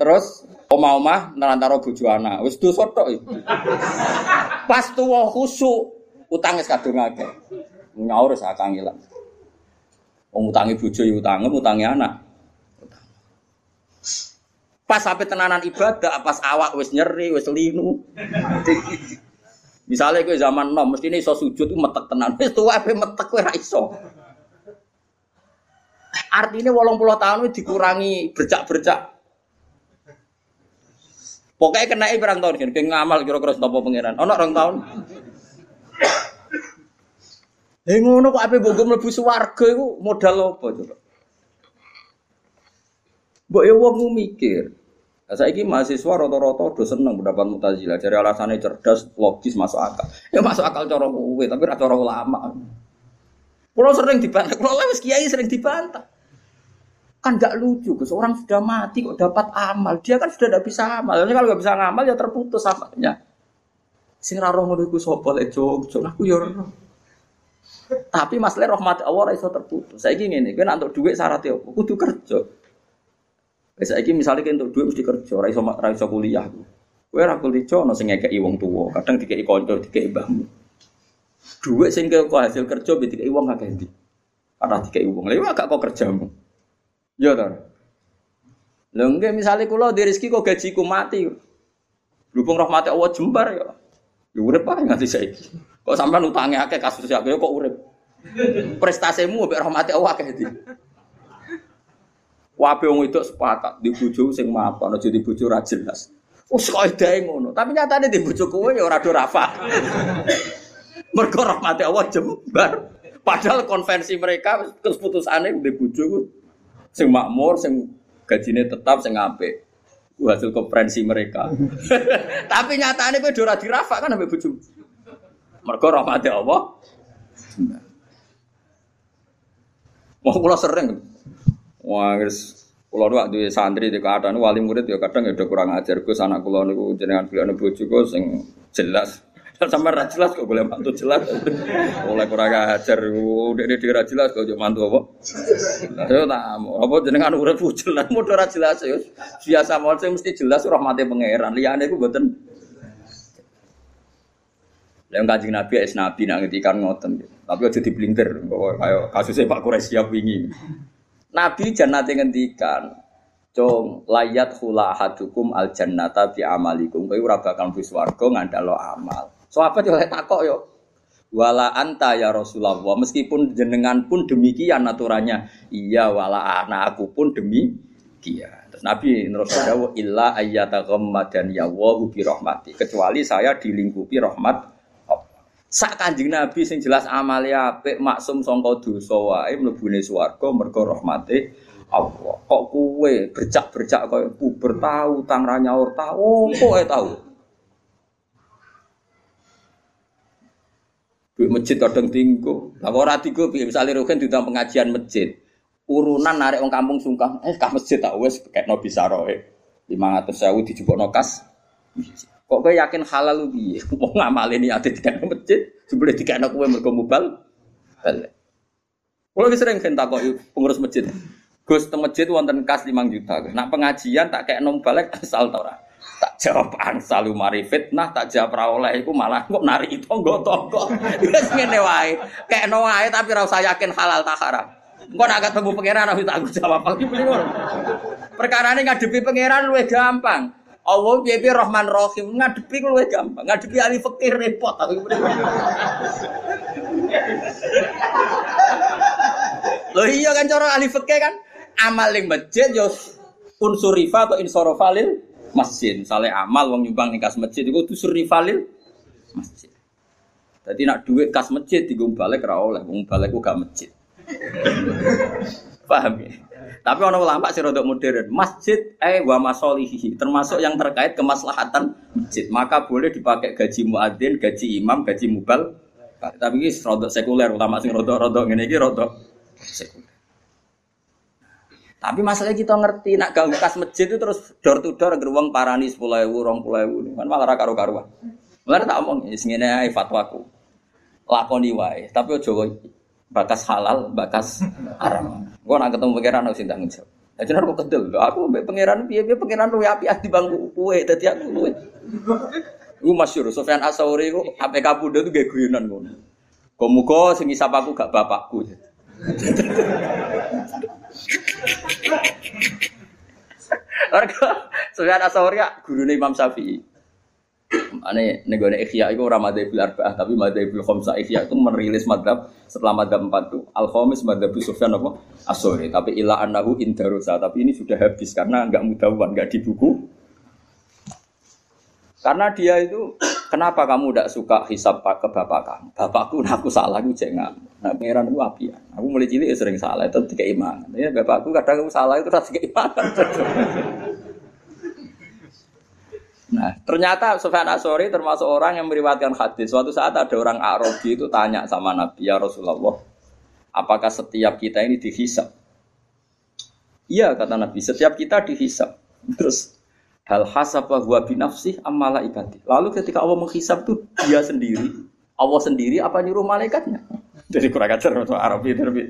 Terus omah-omah nerantaro bojo anak. Wis dosa tok. Pas tuwa khusuk utang wis kadung akeh. Nyaur sak kangilan. Wong utangi bojo ya utang, utangi anak. Pas sampai tenanan ibadah, pas awak wis nyeri, wis linu. Misalnya gue zaman nom, mesti ini iso sujud metek tenan. Wis tuwa ape metek kowe ra iso. Artinya walang puluh tahun dikurangi bercak-bercak. Pokoknya kena berang tahun kan, ngamal kira-kira setopo pangeran. Ono orang tahun. Eh ngono kok ape bogo mlebu swarga iku modal apa coba? Mbok ya wong mikir. Nah, saiki mahasiswa rata-rata do seneng pendapat Mu'tazilah. Jadi alasannya cerdas, logis, masuk akal. Ya masuk akal cara kowe, tapi ora cara ulama. Kulo sering dibantah, kulo wis kiai sering dibantah. Kan gak lucu, Gus. Orang sudah mati kok dapat amal. Dia kan sudah tidak bisa amal. Jadi kalau nggak bisa ngamal ya terputus amalnya. Sing ra roh ngono iku sapa lek aku ya ora. Tapi masalah rahmat Allah ora iso terputus. Saiki ngene, kowe nek duit syaratnya apa? Kudu kerja. Wis saiki misale kowe untuk duit mesti kerja, ora iso ora iso kuliah. Kowe ora kuliah ono sing ngekeki wong tuwa, kadang dikeki kanca, dikeki mbahmu. Duit sing kok hasil kerja be dikai wong akeh ndi. Karena dikai wong. Lha gak kok kerjamu. Ya ta. Lha nggih misale kula di rezeki kok gajiku mati. Berhubung rahmati Allah jembar ya. Ya urip ae nganti saiki. Kok sampean utange akeh kasus akeh kok urip. Prestasimu mbek rahmati Allah akeh ndi. Wabe wong itu sepakat di bojo sing mapan aja di bojo ra jelas. Wes kok ngono, tapi nyatane di bojo kowe ya ora do rafa. Mergo rahmati Allah jembar. Padahal konvensi mereka keputusane di bojo sing makmur, sing gajine tetap, sing apik. Hasil konferensi mereka. tapi nyatane kowe ora dirafa kan ambek bojo. Mergo rahmati Allah. Mau kula sering Wah, guys, kalau doa di santri di keadaan wali murid ya kadang ya udah kurang ajar gus anak kulo niku jenengan kulo bojo sing jelas. Sampai ra jelas kok boleh mantu jelas. Oleh kurang ajar, udah dia dira jelas kok mantu apa? Saya tak apa jenengan urip jelas, mau ora jelas ya. Biasa mau mesti jelas rahmate pangeran. Liyane iku mboten Lah kanjeng Nabi es Nabi nak ngetikan ngoten. Tapi aja diblinter bahwa kayak kasusnya Pak Quraisy siap wingi. Nabi jannate ngendikan, "Cung layat hula hadukum al jannata bi amalikum." Kowe ora bakal mlebu ngandalo amal. Sahabat yo lek takok yo. Wala anta ya Rasulullah, meskipun jenengan pun demikian aturannya. Iya wala anak aku pun demikian. Terus Nabi terus dawuh illa ayyata ghammadan ya wa bi rahmati. Kecuali saya dilingkupi rahmat Sak Kanjeng Nabi sing jelas amale apik maksum sangka dosa wae mlebune swarga mergo rahmate Allah. Kok kuwe bercak-bercak kaya puber tahu tang ra nyaur tahu kok e tahu. Di masjid kadang tinggo. Lah ora tinggo piye misale rogen diundang pengajian masjid. Urunan narik wong kampung sungkang, eh kah masjid tak wis kekno bisa roe. 500.000 dijupukno kas. Kok kowe yakin halal piye? Wong ngamale niate dikene masjid, jebule dikene kowe mergo mubal. Balik. Kulo sering kan takoki pengurus masjid. Gus teng masjid wonten kas 5 juta. Nak pengajian tak kayak nom balik asal ta ora. Tak jawab angsal mari fitnah, tak jawab ra oleh malah kok nari tonggo-tonggo. Wis ngene wae. Kekno wae tapi ora usah yakin halal tak haram. Engko nak ketemu pangeran harus tak jawab. Perkara ini ngadepi pangeran luwih gampang. Allah piye piye Rahman Rahim ngadepi luwih gampang. Ngadepi ahli fikih repot aku. Loh iya kan cara ahli fikih kan amal ning masjid yo unsur rifa atau insorofalil masjid. Misalnya amal wong nyumbang ning kas masjid iku unsur rifalil masjid. Jadi nak duit kas masjid digung balik ra oleh, wong balik ku gak masjid. Paham ya? Tapi orang ulama sih rodok modern. Masjid eh wa masolihi termasuk yang terkait kemaslahatan masjid. Maka boleh dipakai gaji muadzin, gaji imam, gaji mubal. Tapi ini rodok sekuler. Ulama sih rodok-rodok ini ini rodok sekuler. Tapi masalahnya kita ngerti nak gak bekas masjid itu terus door to door geruang parani sepuluh ewu, rong puluh ewu, kan malah karu karuan. Mulai tak omong, ini fatwaku, lakoni wae. Tapi ojo bakas halal, bakas haram. Gua nak ketemu pangeran harus tanggung jawab. Jenenge kok kedel. Aku mbek pangeran piye-piye pangeran luwe api di bangku kuwe dadi aku luwe. Iku masyhur Sofyan Asauri ku APK Bunda tuh gak guyonan ngono. Kok sing isap aku gak bapakku. Mergo Sofyan Asauri gurune Imam Syafi'i. Ane negara ikhya itu orang madhab arba'ah tapi madhab khomsa. Ikhya itu merilis madhab setelah madhab empat itu al khomis madhab sufyan apa? Asori tapi ila anahu indarosa tapi ini sudah habis karena nggak mudawan nggak di buku. Karena dia itu kenapa kamu tidak suka hisap ke bapak kamu bapakku nah aku salah aku jangan nah pangeran aku api ya aku mulai cilik sering salah itu tiga iman ya bapakku kadang aku salah itu tiga iman Nah, ternyata Sufyan Asori termasuk orang yang meriwayatkan hadis. Suatu saat ada orang Arabi itu tanya sama Nabi ya Rasulullah, apakah setiap kita ini dihisap? Iya kata Nabi, setiap kita dihisap. Terus hal hasaba huwa binafsih amala ikati. Lalu ketika Allah menghisap itu dia sendiri. Allah sendiri apa nyuruh malaikatnya? Jadi kurang ajar untuk Arabi terbi.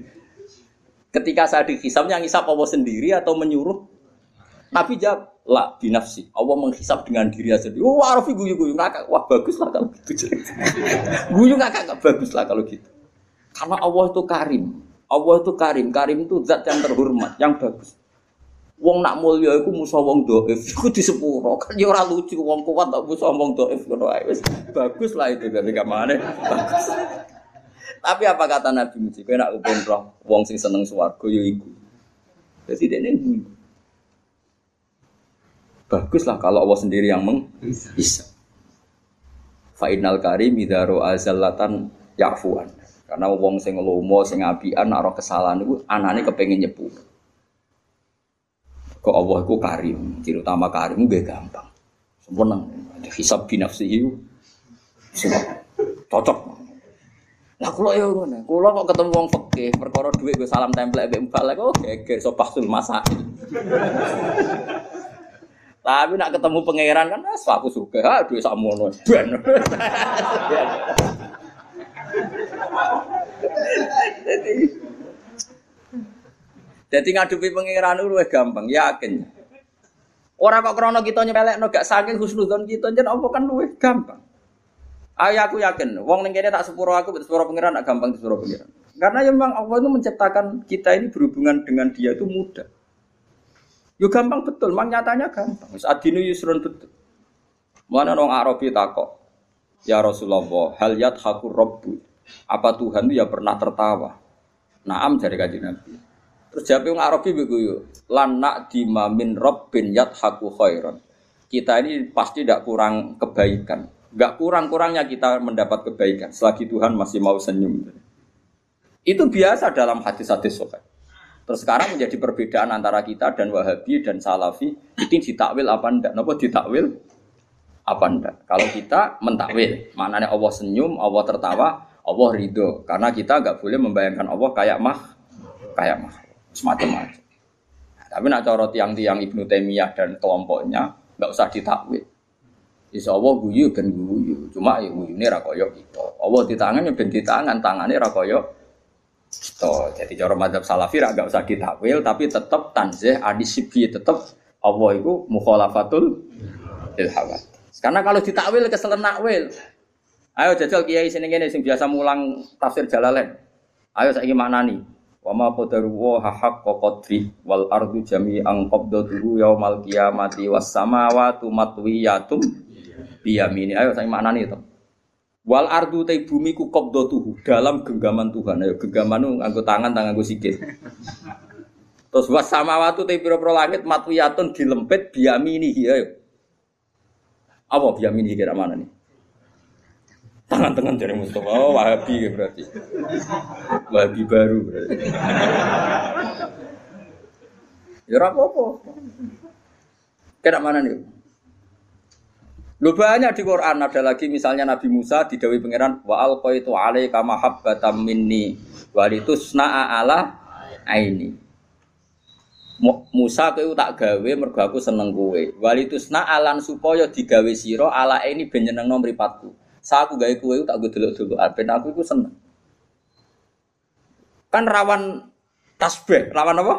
Ketika saya dihisap, yang hisap Allah sendiri atau menyuruh? Nabi jawab, La binafsi. Allah menghisap dengan diri sendiri. Oh, Arafi guyu guyu ngakak. Wah bagus lah kalau gitu. guyu ngakak bagus lah kalau gitu. Karena Allah itu karim. Allah itu karim. Karim itu zat yang terhormat, yang bagus. Wong nak mulia iku musuh wong doif, iku disepuro. Kan ya ora lucu wong kuat tak musuh wong doif ngono ae wis. Bagus lah itu ketika mana bagus. Tapi apa kata Nabi Muji? Kowe nak kepen roh wong sing seneng swarga ya iku. Jadi dene Bagus lah kalau Allah sendiri yang meng bisa. Fa'inal karim idaro azallatan yafuan. Karena wong sing lomo sing apian ora kesalahan iku anane kepengin nyepur. Kok Allah itu karim, ciri utama karim gue gampang. Sempurna. Hisab itu cocok. Lah kula ya ngono. Kula kok ketemu wong fikih, perkara dhuwit gue salam templek mbek mbak oh geger so pasul masak. Tapi nak ketemu pangeran kan wis aku suka, ha duwe sakmono. Ben. Jadi jadi ngadepi pangeran lu gampang, yakin. Orang kok krono kita nyepelekno gak saking husnudzon kita jen apa kan luwih gampang. Ayo aku yakin, wong ning kene tak sepuro aku, sepuro pangeran gak gampang sepuro pangeran. Karena ya memang Allah itu menciptakan kita ini berhubungan dengan dia itu mudah. Yo gampang betul, mang nyatanya gampang. Wis adinu yusrun betul. Mana nong Arabi takok, ya Rasulullah, hal yat hakur robbu. Apa Tuhan itu ya pernah tertawa? Naam dari kajian Nabi. Terus jawab yang Arabi begitu, lanak dimamin rob bin yat haku khairon. Kita ini pasti tidak kurang kebaikan. Gak kurang-kurangnya kita mendapat kebaikan selagi Tuhan masih mau senyum. Itu biasa dalam hadis-hadis sokat. Terus sekarang menjadi perbedaan antara kita dan Wahabi dan Salafi itu ditakwil apa ndak? Napa ditakwil apa ndak? Kalau kita mentakwil, maknanya Allah senyum, Allah tertawa, Allah ridho. Karena kita nggak boleh membayangkan Allah kayak mah, kayak mah semacam-macam. Tapi nak cara tiang-tiang Ibnu Taimiyah dan kelompoknya nggak usah ditakwil. Insya Allah guyu ben guyu, cuma ya guyu ini rakoyo gitu. Allah di tangan ya ben di tangan, tangannya rakoyo gitu. Jadi cara madhab salafi nggak usah ditakwil, tapi tetap tanzih adisibi tetap Allah itu mukhalafatul ilhawat. Karena kalau ditakwil keselen nakwil. Ayo jajal kiai sini gini sing biasa mulang tafsir Jalalain. Ayo saya gimana nih? Wa ma wa haqqa qadri wal ardu jami'an qabdatuhu yaumal qiyamati was samawati matwiyatum biyamini. Ayo saya maknani itu. Wal ardu te bumi ku qabdatuhu dalam genggaman Tuhan. Ayo genggaman nu nganggo tangan tangan nganggo sikil. Terus was samawati te pira-pira langit matwiyatun dilempit biyamini ayo. Apa biyamini kira mana nih? Tangan tangan dari Mustafa, oh, Wahabi ya berarti. Wahabi baru berarti. ya apa-apa. Kena mana nih? Lu banyak di Quran ada lagi misalnya Nabi Musa didawi pangeran wa alqaitu alaika mahabbatan minni walitusna'a ala aini. Musa kowe tak gawe mergo aku seneng kowe. Walitusna alan supaya digawe sira ala ini ben nyenengno mripatku. Saya aku gawe kue tak gue dulu dulu. Ben aku itu seneng. Kan rawan tasbih, rawan apa?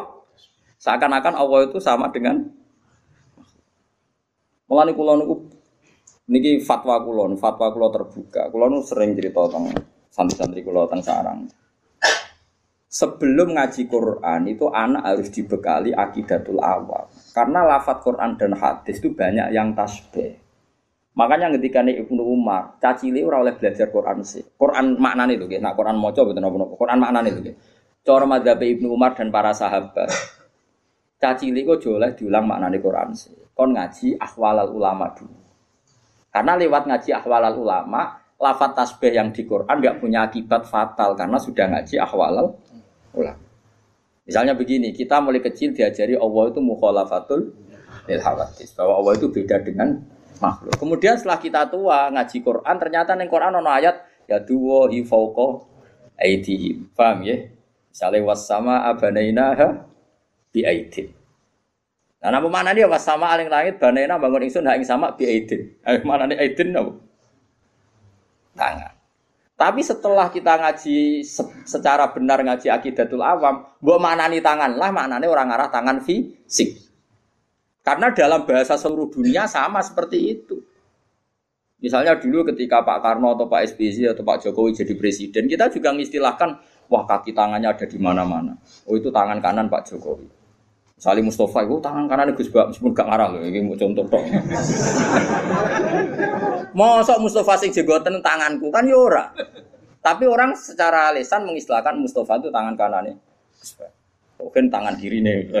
Seakan-akan Allah itu sama dengan Mulane kula niku niki fatwa kula, fatwa kula terbuka. Kula nu sering cerita tentang santri-santri kula tentang sarang. Sebelum ngaji Quran itu anak harus dibekali akidatul awal. Karena lafat Quran dan hadis itu banyak yang tasbih. Makanya ketika nih Ibnu Umar, caci ora oleh belajar Quran sih. Quran maknane lho nggih. Nah Quran maca betul napa Quran maknane lho nggih. Cara madzhab Ibnu Umar dan para sahabat. Caci kok oleh diulang maknane Quran sih. Kon ngaji ahwalal ulama dulu. Karena lewat ngaji ahwalal ulama, lafat tasbih yang di Quran nggak punya akibat fatal karena sudah ngaji ahwalal ulama. Misalnya begini, kita mulai kecil diajari Allah itu mukhalafatul lil bahwa Allah itu beda dengan makhluk. Kemudian setelah kita tua ngaji Quran, ternyata neng Quran ono ayat ya duwo ifauko aidihim. Paham ya? Misalnya wasama abanaina bi aidin. Nah, nama mana dia wasama aling langit banaina bangun ingsun hak ing sama bi aidin. Eh, mana nih aidin napa? Tangan. Tapi setelah kita ngaji secara benar ngaji akidatul awam, mbok maknani tangan lah maknane orang arah tangan fisik. Karena dalam bahasa seluruh dunia sama seperti itu. Misalnya dulu ketika Pak Karno atau Pak SBY atau Pak Jokowi jadi presiden, kita juga mengistilahkan, wah kaki tangannya ada di mana-mana. Oh itu tangan kanan Pak Jokowi. Salim Mustafa itu tangan kanan Gus Bak, meskipun gak marah loh, ini mau contoh dong. Mosok Mustafa sing jegoten tanganku kan yora. Ya Tapi orang secara lisan mengistilahkan Mustafa itu tangan kanannya Bak. Mungkin tangan kiri nih.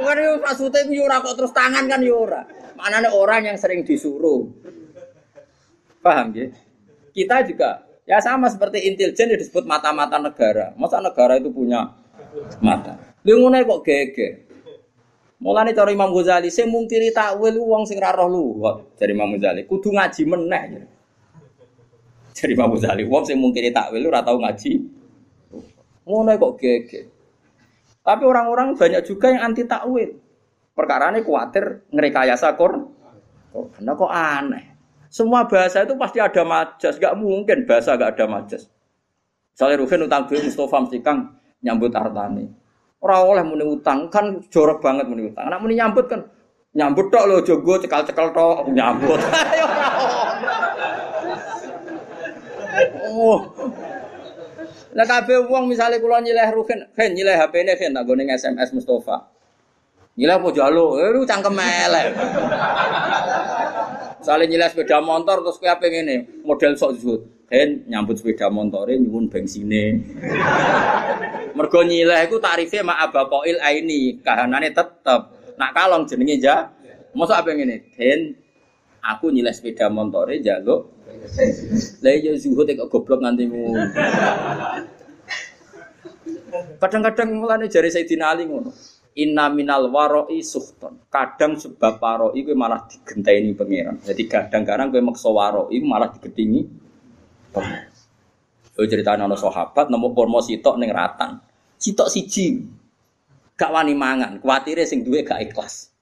Bukan itu maksudnya yura kok terus tangan kan yura. Mana ada orang yang sering disuruh. Paham ya? Kita juga ya sama seperti intelijen disebut mata-mata negara. Masa negara itu punya mata? Ngono kok gege. Mulane cara Imam Ghazali sing mungkiri takwil wong sing ra roh luwat dari Imam Ghazali kudu ngaji meneh. Jadi Imam Ghazali wong sing mungkiri takwil ora tau ngaji. Ngono kok gege. Tapi orang-orang banyak juga yang anti takwil. Perkara ini khawatir ngerekayasa kor. Oh, karena kok aneh. Semua bahasa itu pasti ada majas. Gak mungkin bahasa gak ada majas. Misalnya Ruhin utang duit Mustafa mesti kang nyambut artani. Orang oleh muni utang kan jorok banget muni utang. Anak muni nyambut kan nyambut tok lo jogo cekal-cekal tok nyambut. oh. Lah kabeh wong misale kula nyileh Ruhin, "Hen nyileh HP-ne Hen tak gone SMS Mustafa." Nyileh apa jalo? Eh lu cangkem elek. Saling nyileh sepeda motor terus apa ngene, model sok zuhud. Hen nyambut sepeda motore nyuwun bensine. Mergo nyileh iku tarife mak abakoil aini, kahanane tetep. Nak kalong jenenge ja. Mosok apa ngene? Hen aku nyileh sepeda motore jaluk lah iya zuhud kok goblok nganti Kadang-kadang mulane jari Sayyidina Ali ngono. Inna minal waroi suhton. Kadang sebab waroi gue malah digenteni pangeran. Jadi kadang-kadang gue maksa waroi malah digetingi. Gue cerita nono sahabat nemu kurma sitok neng ratan. Sitok siji. Gak wani mangan. Kuatire sing duwe gak ikhlas.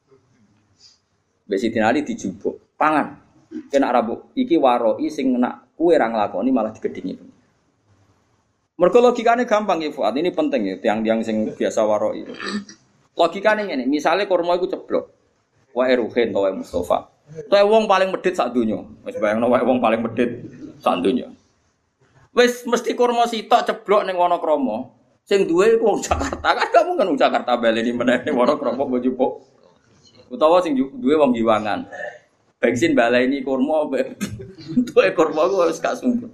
Mbak Sidin Ali dijubuk. Pangan. Kena rabu. Iki waroi sing nak kue rang lakoni malah digedingi. Mereka logikanya gampang ya Fuad, ini penting ya tiang-tiang sing biasa waroi. Logikanya ini, misalnya kurma itu ceblok, wae Ruhin wae Mustafa, wae wong paling medit saat dunia, wes bayang wae wong paling medit saat dunia. Wes mesti kurma sitok ceblok neng Wonokromo, sing duwe wong Jakarta, kan kamu kan wong Jakarta ini mana ning Wonokromo bojo Utawa sing duwe wong Giwangan bensin balai ini kurma ekor kurma harus gak sungguh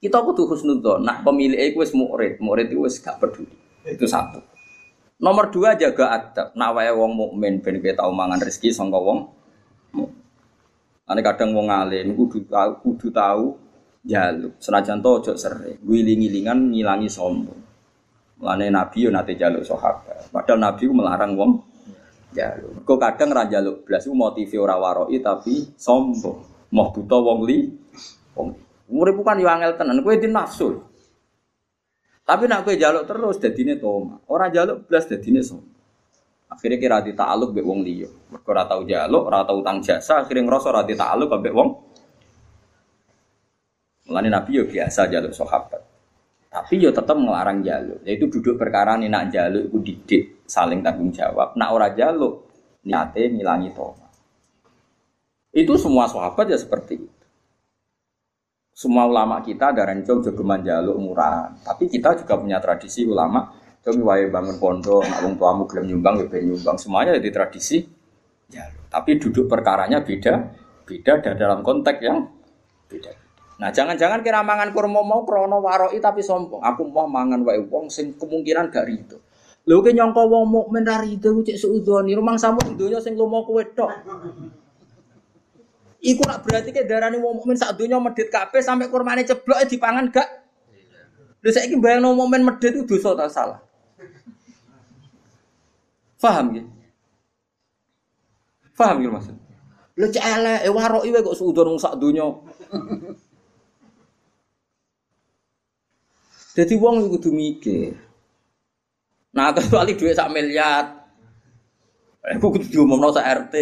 kita tuh husnudzon nak pemilik itu wis murid. Murid itu wis gak peduli. Itu satu. Nomor dua jaga adab. Nak wae wong mukmin ben tau mangan rezeki sangka wong Ane kadang wong alim kudu tahu kudu tahu jaluk senajan to ojo sering. Giling-gilingan ngilangi sombong. Lane Nabi yo nate jaluk sahabat. Padahal Nabi melarang wong jaluk. Kok kadang ra jaluk blas iku motive ora waroi tapi sombong. Mau buta wong li. Wong urip bukan yo angel tenan, kowe di nafsu. Tapi nak kowe jaluk terus dadine toma. Ora jaluk blas dadine sombong. Akhirnya kira di ta'aluk be wong liya. Mergo ora tau jaluk, ora tau utang jasa, akhirnya ngerasa ora di ta'aluk ambek wong. Mulane Nabi yo biasa jaluk sahabat. Tapi yo tetap melarang jaluk. Yaitu duduk perkara nih nak jaluk itu didik saling tanggung jawab. Nak ora jaluk niate ngilangi tomat. Itu semua sahabat ya seperti itu. Semua ulama kita ada rencong jogeman jaluk murah. Tapi kita juga punya tradisi ulama. Coba wae bangun pondok, nak wong tuamu gelem nyumbang ya nyumbang. Semuanya jadi tradisi jaluk. Tapi duduk perkaranya beda, beda dan dalam konteks yang beda. Nah, jangan-jangan kira mangan kurma mau krono waroi tapi sombong. Aku mau mangan wae wong sing kemungkinan gak rido. Lho ki nyangka wong mukmin ra rido cek suudoni, rumang samu donya sing lomo kowe tok. Iku nak berarti ke darani wong mukmin sak donya medhit kabeh sampai kurmane ceblok dipangan gak? Lho saiki bayangno mukmin medhit itu dosa ta salah? Faham ya? Faham ya maksud? Lho cek elek, waroki wae kok suudon sak donya. Jadi wong kudu mikir. Nah, kecuali duit sak miliar. Aku kudu diumumno sak RT.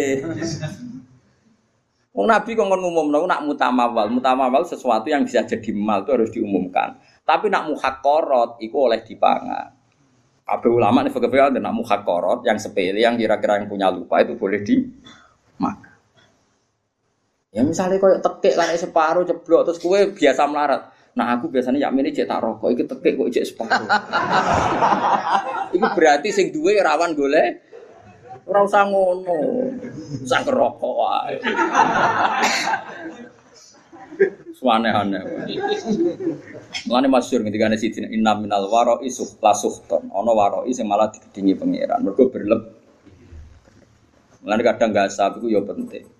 Wong Nabi kok ngomongno nak mutamawal. Mutamawal sesuatu yang bisa jadi mal itu harus diumumkan. Tapi nak muhakorot itu oleh dipangan. Kabeh ulama nih fikih ada nak muhakorot yang sepele yang kira-kira yang punya lupa itu boleh di makan. Ya misalnya kau tekek lah separuh jeblok terus kue biasa melarat. Nah aku biasanya yakin ini cetak rokok, itu tekek kok cek separuh. itu berarti sing duwe rawan golek ora usah ngono. Sang rokok wae. Suane-ane. Mulane masyhur ketika ana siji inna minal waro isuk lasuhton. Ana waro sing malah digedingi pangeran. Mergo berleb. Mulane kadang gasap iku ya penting.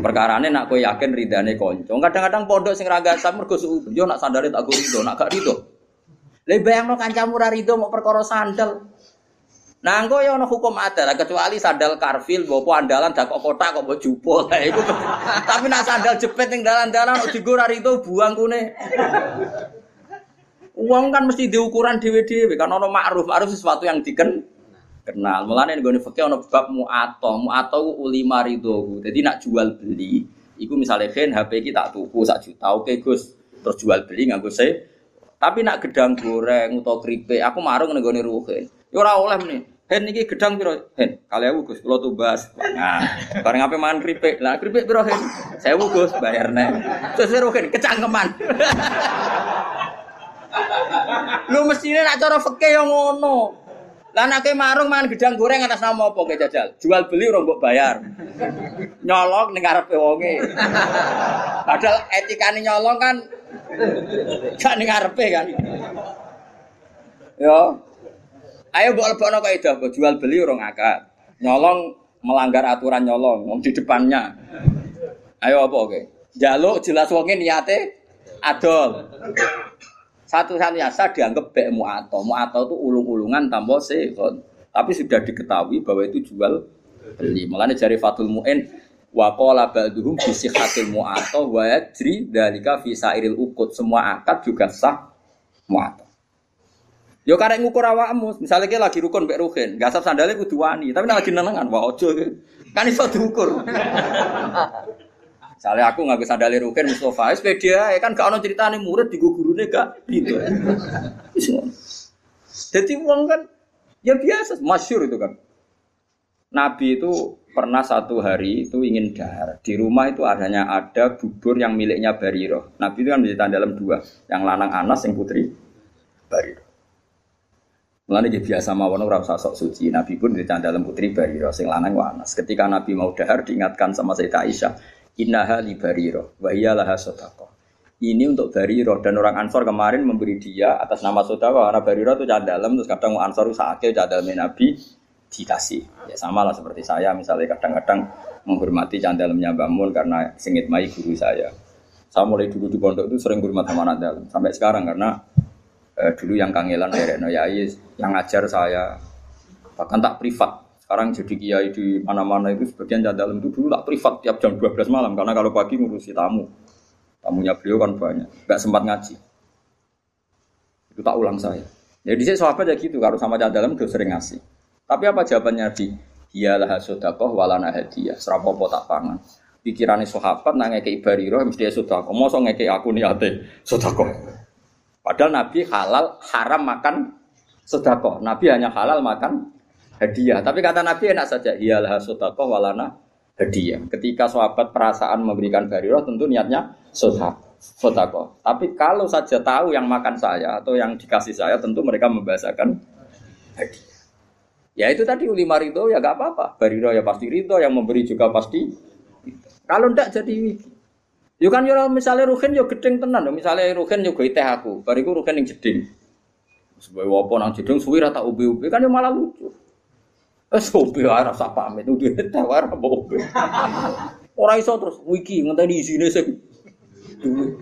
Perkarane nak kowe yakin ridane kanca. Kadang-kadang pondok sing ra gasap mergo yo nak sandale tak go rido, nak gak rido. Lah bayangno kancamu ra rido mau perkara sandal. Nah, engko ya hukum adat kecuali sandal karfil bopo andalan dak kok kotak kok mbok jupo. Tapi nak sandal jepit ning dalan-dalan kok digo itu buang kune. Uang kan mesti diukuran dhewe-dhewe kan ana ma'ruf, ma'ruf sesuatu yang diken kenal. Mulane nggone fikih ana bab mu'ato, mu'ato uli marido. Jadi nak jual beli, iku misalnya kan HP kita tuku sak juta, oke Gus, terus jual beli nganggo se. Tapi nak gedang goreng atau keripik, aku marung nggone ruhen. Ya ora oleh meneh. Hen iki gedang piro? Hen, kali aku Gus, kula tumbas. Nah, bareng ape mangan kripik. Lah kripik piro hen? Sewu Gus, bayarne. Terus piro hen? Kecangkeman. Lu mestine nak cara fikih yang ngono. Lah marung mangan gedang goreng atas nama apa ke jajal? Jual beli orang mbok bayar. Nyolong ning ngarepe wonge. Padahal etikane nyolong kan gak ning kan. Yo, Ayo mbok lebokno kaidah mbok jual beli orang akad. Nyolong melanggar aturan nyolong wong di depannya. Ayo apa oke? Jaluk jelas wonge niate adol. Satu-satunya sah dianggap bek mu'ato. Mu'ato itu ulung-ulungan tanpa sekon. Tapi sudah diketahui bahwa itu jual beli. Makanya jari Fatul Mu'in wa qala ba'duhum bi mu'ato wa yajri dalika fi sairil ukut. Semua akad juga sah mu'ato. Yo karek ngukur awakmu, misalnya kita lagi rukun mbek ruhin, gasap sandalnya kudu wani, tapi nek lagi nenengan, wah ojo kan iso diukur. Misalnya aku nggak bisa dalil rukin Mustafa, sepeda kan gak ono ceritane murid di gurune gak gitu. Jadi uang kan ya biasa, masyur itu kan. Nabi itu pernah satu hari itu ingin dahar. Di rumah itu adanya ada bubur yang miliknya Bariro. Nabi itu kan menceritakan dalam dua, yang lanang Anas, yang putri Bariro. Mulane dia biasa mawon ora usah sok suci. Nabi pun di dalam putri Bariro sing lanang Anas. Ketika Nabi mau dahar diingatkan sama Sayyidah Aisyah, "Innaha li Bariro wa hiya laha Ini untuk Bariro dan orang Ansor kemarin memberi dia atas nama saudara karena Bariro itu dalam terus kadang Ansor sakit cah dalam Nabi dikasih. Ya sama lah seperti saya misalnya kadang-kadang menghormati cah dalamnya bangun karena sengit mai guru saya. Saya mulai dulu di pondok itu sering hormat sama anak dalam sampai sekarang karena eh, dulu yang kangelan dari Noyai yang ngajar saya bahkan tak privat sekarang jadi kiai di mana-mana itu sebagian dalam itu dulu tak privat tiap jam 12 malam. Karena kalau pagi ngurusi tamu. Tamunya beliau kan banyak. Nggak sempat ngaji. Itu tak ulang saya. Jadi saya sahabat ya gitu. Kalau sama dalam udah sering ngasih. Tapi apa jawabannya di Iyalah sodakoh walana hadiah serapopo tak pangan. Pikirannya sahabat nanya ke ibariro mesti ya sodakoh mau ngeke aku niate sodakoh Padahal Nabi halal haram makan sedekah. Nabi hanya halal makan hadiah. Tapi kata Nabi enak saja. Iyalah sedekah walana hadiah. Ketika sahabat perasaan memberikan bariroh tentu niatnya sedekah. Tapi kalau saja tahu yang makan saya atau yang dikasih saya tentu mereka membahasakan hadiah. Ya itu tadi ulima ridho ya gak apa-apa. Bariroh ya pasti ridho, yang memberi juga pasti. Kalau ndak jadi Yo kan yo misalnya Ruhin yo gedeng tenan, misalnya Ruhin yo teh aku, bariku Ruhin yang jeding. Sebagai wopo nang jeding suwi rata ubi-ubi kan yo malah lucu. Eh sopi ora rasa pamit, udah teh ora mbok. Ora iso terus wiki ngenteni isine sing duwe.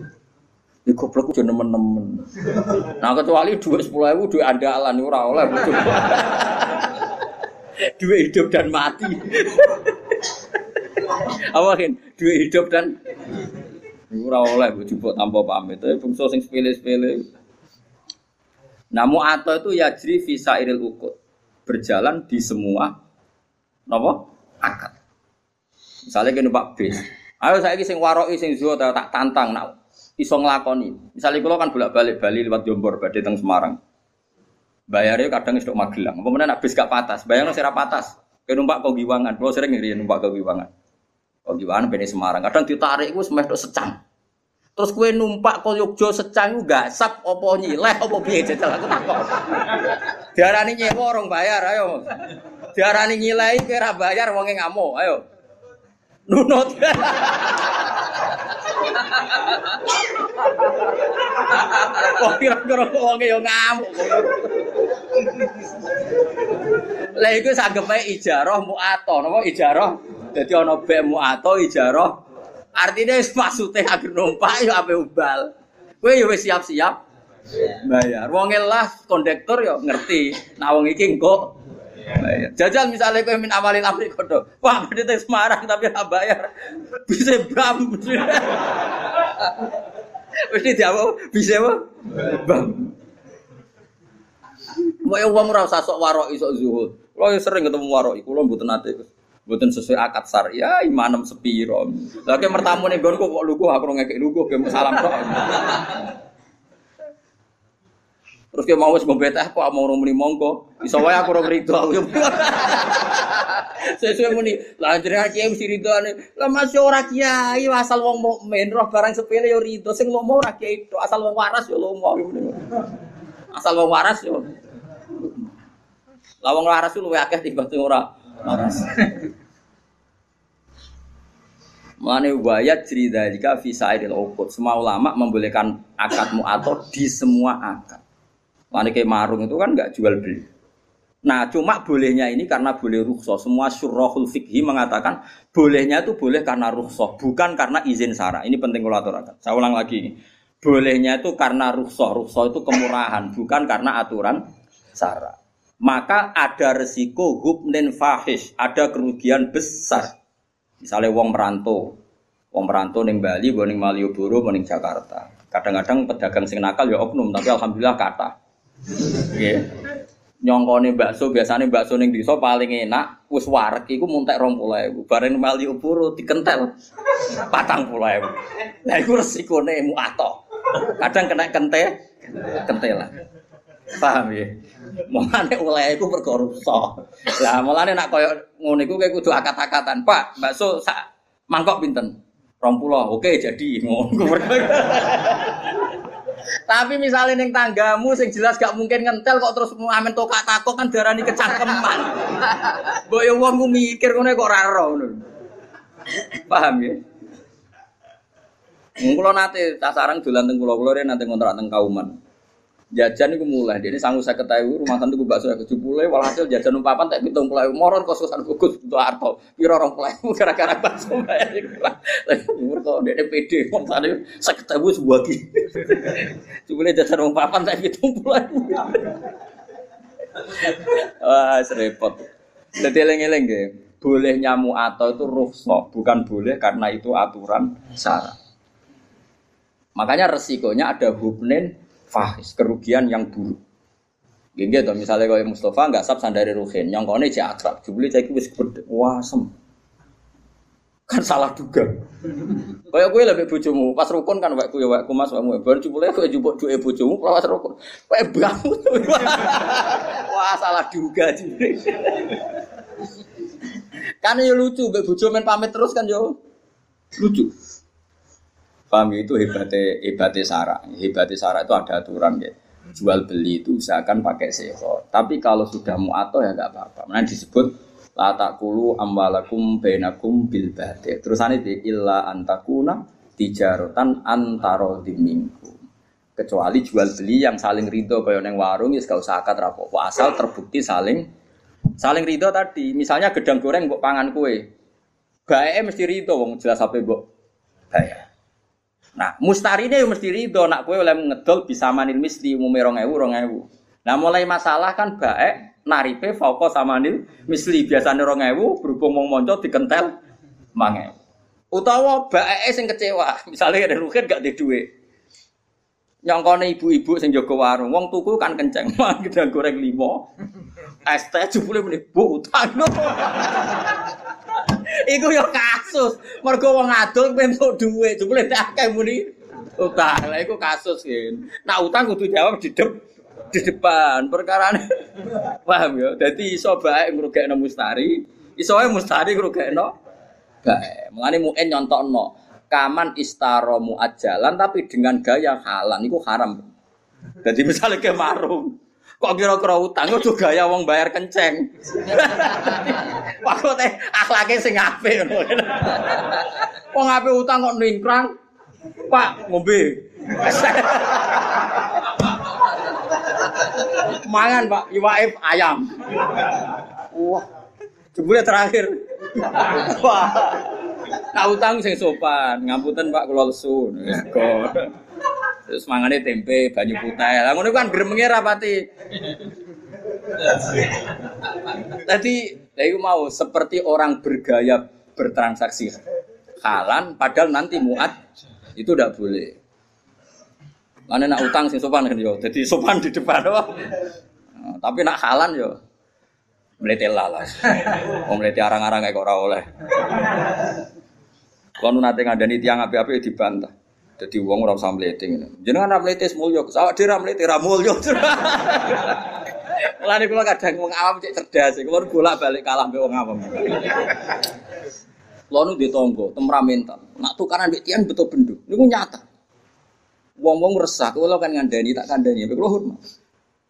Di goblok udah nemen-nemen. Nah kecuali dua sepuluh ribu dua andalan ora oleh. Dua hidup dan mati. Apa kan? Dua hidup dan Ora oleh mbok jupuk tanpa pamit. Tapi bungsu sing sepele-sepele. Namu atau itu yajri visa iril ukut. Berjalan di semua napa? akad. Misalnya kene Pak bis. Ayo saya sing waroki sing zuwa tak tantang nak iso nglakoni. Misalnya kula kan bolak-balik Bali lewat Jombor badhe teng Semarang. Bayarnya kadang istok Magelang. Mana nak bis gak patas? Bayangno sira patas. Kayak numpak kau giwangan. Kalau sering ngiri numpak kau giwangan. Kau giwangan bene Semarang. Kadang ditarik gue semeh secang. Terus kue numpak kau Yogyo secang gak sap opo nyileh opo piye jajal aku takut. Diarani nyewa orang bayar ayo. Diarani nyileh kira bayar wonge ngamuk ayo. Nunut. Wong kira-kira wonge yo ngamuk. Lah iku sanggepe ijarah muato, napa ijarah? Dadi ana bek muato ijarah. Artinya maksude agar numpak yo ape ubal. Kowe wis siap-siap bayar. Wong lah kondektor yo ngerti. Nah wong iki engko bayar. Jajal misalnya kowe min awalin amri kodo. Wah, berarti Semarang tapi ora bayar. Bisa bam. Mesti diapo? Bisa apa? Bam. Mau uang rasa sok warok isok zuhud. Kalau sering ketemu warok, kulo mboten nate. Mboten sesuai akad sar. Ya imanem sepiro. Lagi mertamu nih gonku kok lugu aku ngekek lugu ke salam tok. Terus dia mau ngombe teh kok mau muni mongko. Iso wae aku ora rido. Sesuai muni, lah jenenge kiai mesti ridone. Lah masih ora kiai asal wong mukmin roh barang sepele yo rido. Sing lomo ora kiai asal wong waras yo lomo. Asal wong waras yo. Lah wong waras ku luwih akeh timbang sing ora Mulane wayat cerita jika visa idil ukut. Semua ulama membolehkan akad mu'ator di semua akad. Mulane kayak marung itu kan nggak jual beli. Nah, cuma bolehnya ini karena boleh rukhsah. Semua syurahul fikhi mengatakan bolehnya itu boleh karena rukhsah, bukan karena izin sara. Ini penting kalau aturakan. Saya ulang lagi ini. Bolehnya itu karena rukhsah. Rukhsah itu kemurahan, bukan karena aturan sara. Maka ada resiko hubnin fahish, ada kerugian besar. Misalnya wong merantau, wong merantau neng Bali, ning Malioboro, ning Jakarta. Kadang-kadang pedagang sing nakal ya oknum, tapi alhamdulillah kata. Yeah. Nyongkone bakso biasanya bakso ning desa paling enak wis wareg iku muntek 20.000. Bareng Malioboro dikentel 40.000. Lah iku resikone muato. Kadang kena kente kentelan. Paham ya? Mulane oleh iku perkara Lah mulane nak koyo ngono iku kowe kudu akat-akatan. Pak, bakso sak mangkok pinten? 20. Oke, jadi ngono. Tapi misalnya neng tanggamu sing jelas gak mungkin ngentel kok terus amen tokak takok kan darani kecangkeman. Mbok yo wong mikir ngono kok ora ora Paham ya? Mula nate tasarang dolan teng kula-kula nate ngontrak teng Kauman jajan itu mulai. Dia ini sanggup saya ketahui rumah santu gue bakso ya kejupule walhasil jajan numpapan tak hitung mulai moron kos kosan gugus untuk arto. Piro orang mulai gara-gara bakso bayar lagi umur kok dia pede mau tadi saya ketahui sebuah ki cupule jajan numpapan tak hitung mulai wah serempet jadi eleng-eleng deh boleh nyamu atau itu rukhsah bukan boleh karena itu aturan syarat. Makanya resikonya ada hubnen fahis, kerugian yang buruk. Gini gitu, misalnya kalau Mustafa nggak sab sandari ruhin, kau ini akrab, jubli cek wis wah sem, kan salah juga. Kayak gue lebih bujumu, pas rukun kan waktu ya waktu mas kamu, baru jubli gue jubuk dua bujumu, pas rukun, kayak bangun, wah salah juga jubli. kan ya lucu, gue main pamit terus kan yo lucu. Paham itu hebatnya hebatnya sara. Hebatnya sara itu ada aturan ya. Jual beli itu usahakan pakai seho. Tapi kalau sudah muato ya nggak apa-apa. Mana disebut la takulu amwalakum bainakum bil batil. Terusan itu illa antakuna tijarotan antaro diminggu. Kecuali jual beli yang saling ridho kayak neng warung ya gak usah akad rapopo. Asal terbukti saling saling ridho tadi. Misalnya gedang goreng buat pangan kue. Bae mesti ridho wong jelas apa mbok bayar. Nah, mustarine yo mesti ridho nak kowe oleh ngedol bisa manil misli umume 2000 2000. Nah, mulai masalah kan baik naripe fauqa samanil misli biasane 2000 berhubung mau monco dikentel mange. Utawa bae sing kecewa, misalnya ada rugen gak di duit. Nyongkone ibu-ibu sing jaga warung, wong tuku kan kenceng, mang goreng limo. Teh jebule muni bu utang. Iku yo kasus. Mergo wong adol entuk dhuwit, jebule tak akeh muni utang. Lah iku kasus yen. Nak utang kudu jawab didep di depan perkara paham ya jadi iso baik ngrugekno mustari iso ae mustari ngrugekno baik mulane muen nyontokno kaman istaro muajalan tapi dengan gaya halan itu haram jadi misalnya ke marung kok kira-kira utang itu gaya wong bayar kenceng teh akhlaknya sing apik ngono wong apik utang kok ningkrang Pak ngombe Mangan Pak, iwaif ayam. Wah, jebule terakhir. Wah. Nah utang sing sopan, ngapunten Pak kula lesu. Terus mangane tempe, banyu putih. Lah ngono kan gremenge rapati. Tadi, saya mau seperti orang bergaya bertransaksi halan, padahal nanti muat itu tidak boleh. Mana nak utang sing sopan kan yo. Jadi sopan di depan doang. Nah, tapi nak halan yo. Melete lalas. Mau melete arang-arang kayak ora oleh. Kalau nanti ngandani tiang api-api dibantah. Jadi uang orang usah mlete ngene. Jenengan ora mlete semulya, awak dhewe ora mlete ra mulya. Mulane kula kadang wong awam cek cerdas, kula bolak-balik kalah mbek wong awam. Kula nu ditonggo, temperamental. Nak tukaran mbek tiang betul bendu. Niku nyata. Wong-wong resah, kalau kan ngandani tak kandani, tapi kalau hormat.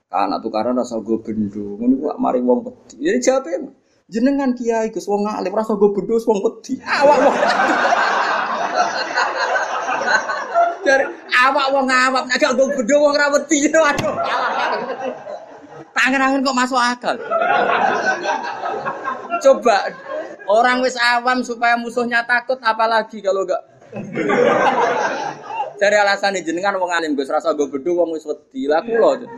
Karena tukaran rasa gue bendu, ngono gua mari wong peti. Jadi jawabnya jenengan kiai Gus wong alim rasa gue bendu wong peti. Awak wong. Dari awak wong awak nek gak gue bendu wong ra wedi. Waduh. Tangan-tangan kok masuk akal. Coba orang wis awam supaya musuhnya takut apalagi kalau gak dari alasan jenengan wong alim Gus rasa gue bedu wong wis wedi. Lah kula.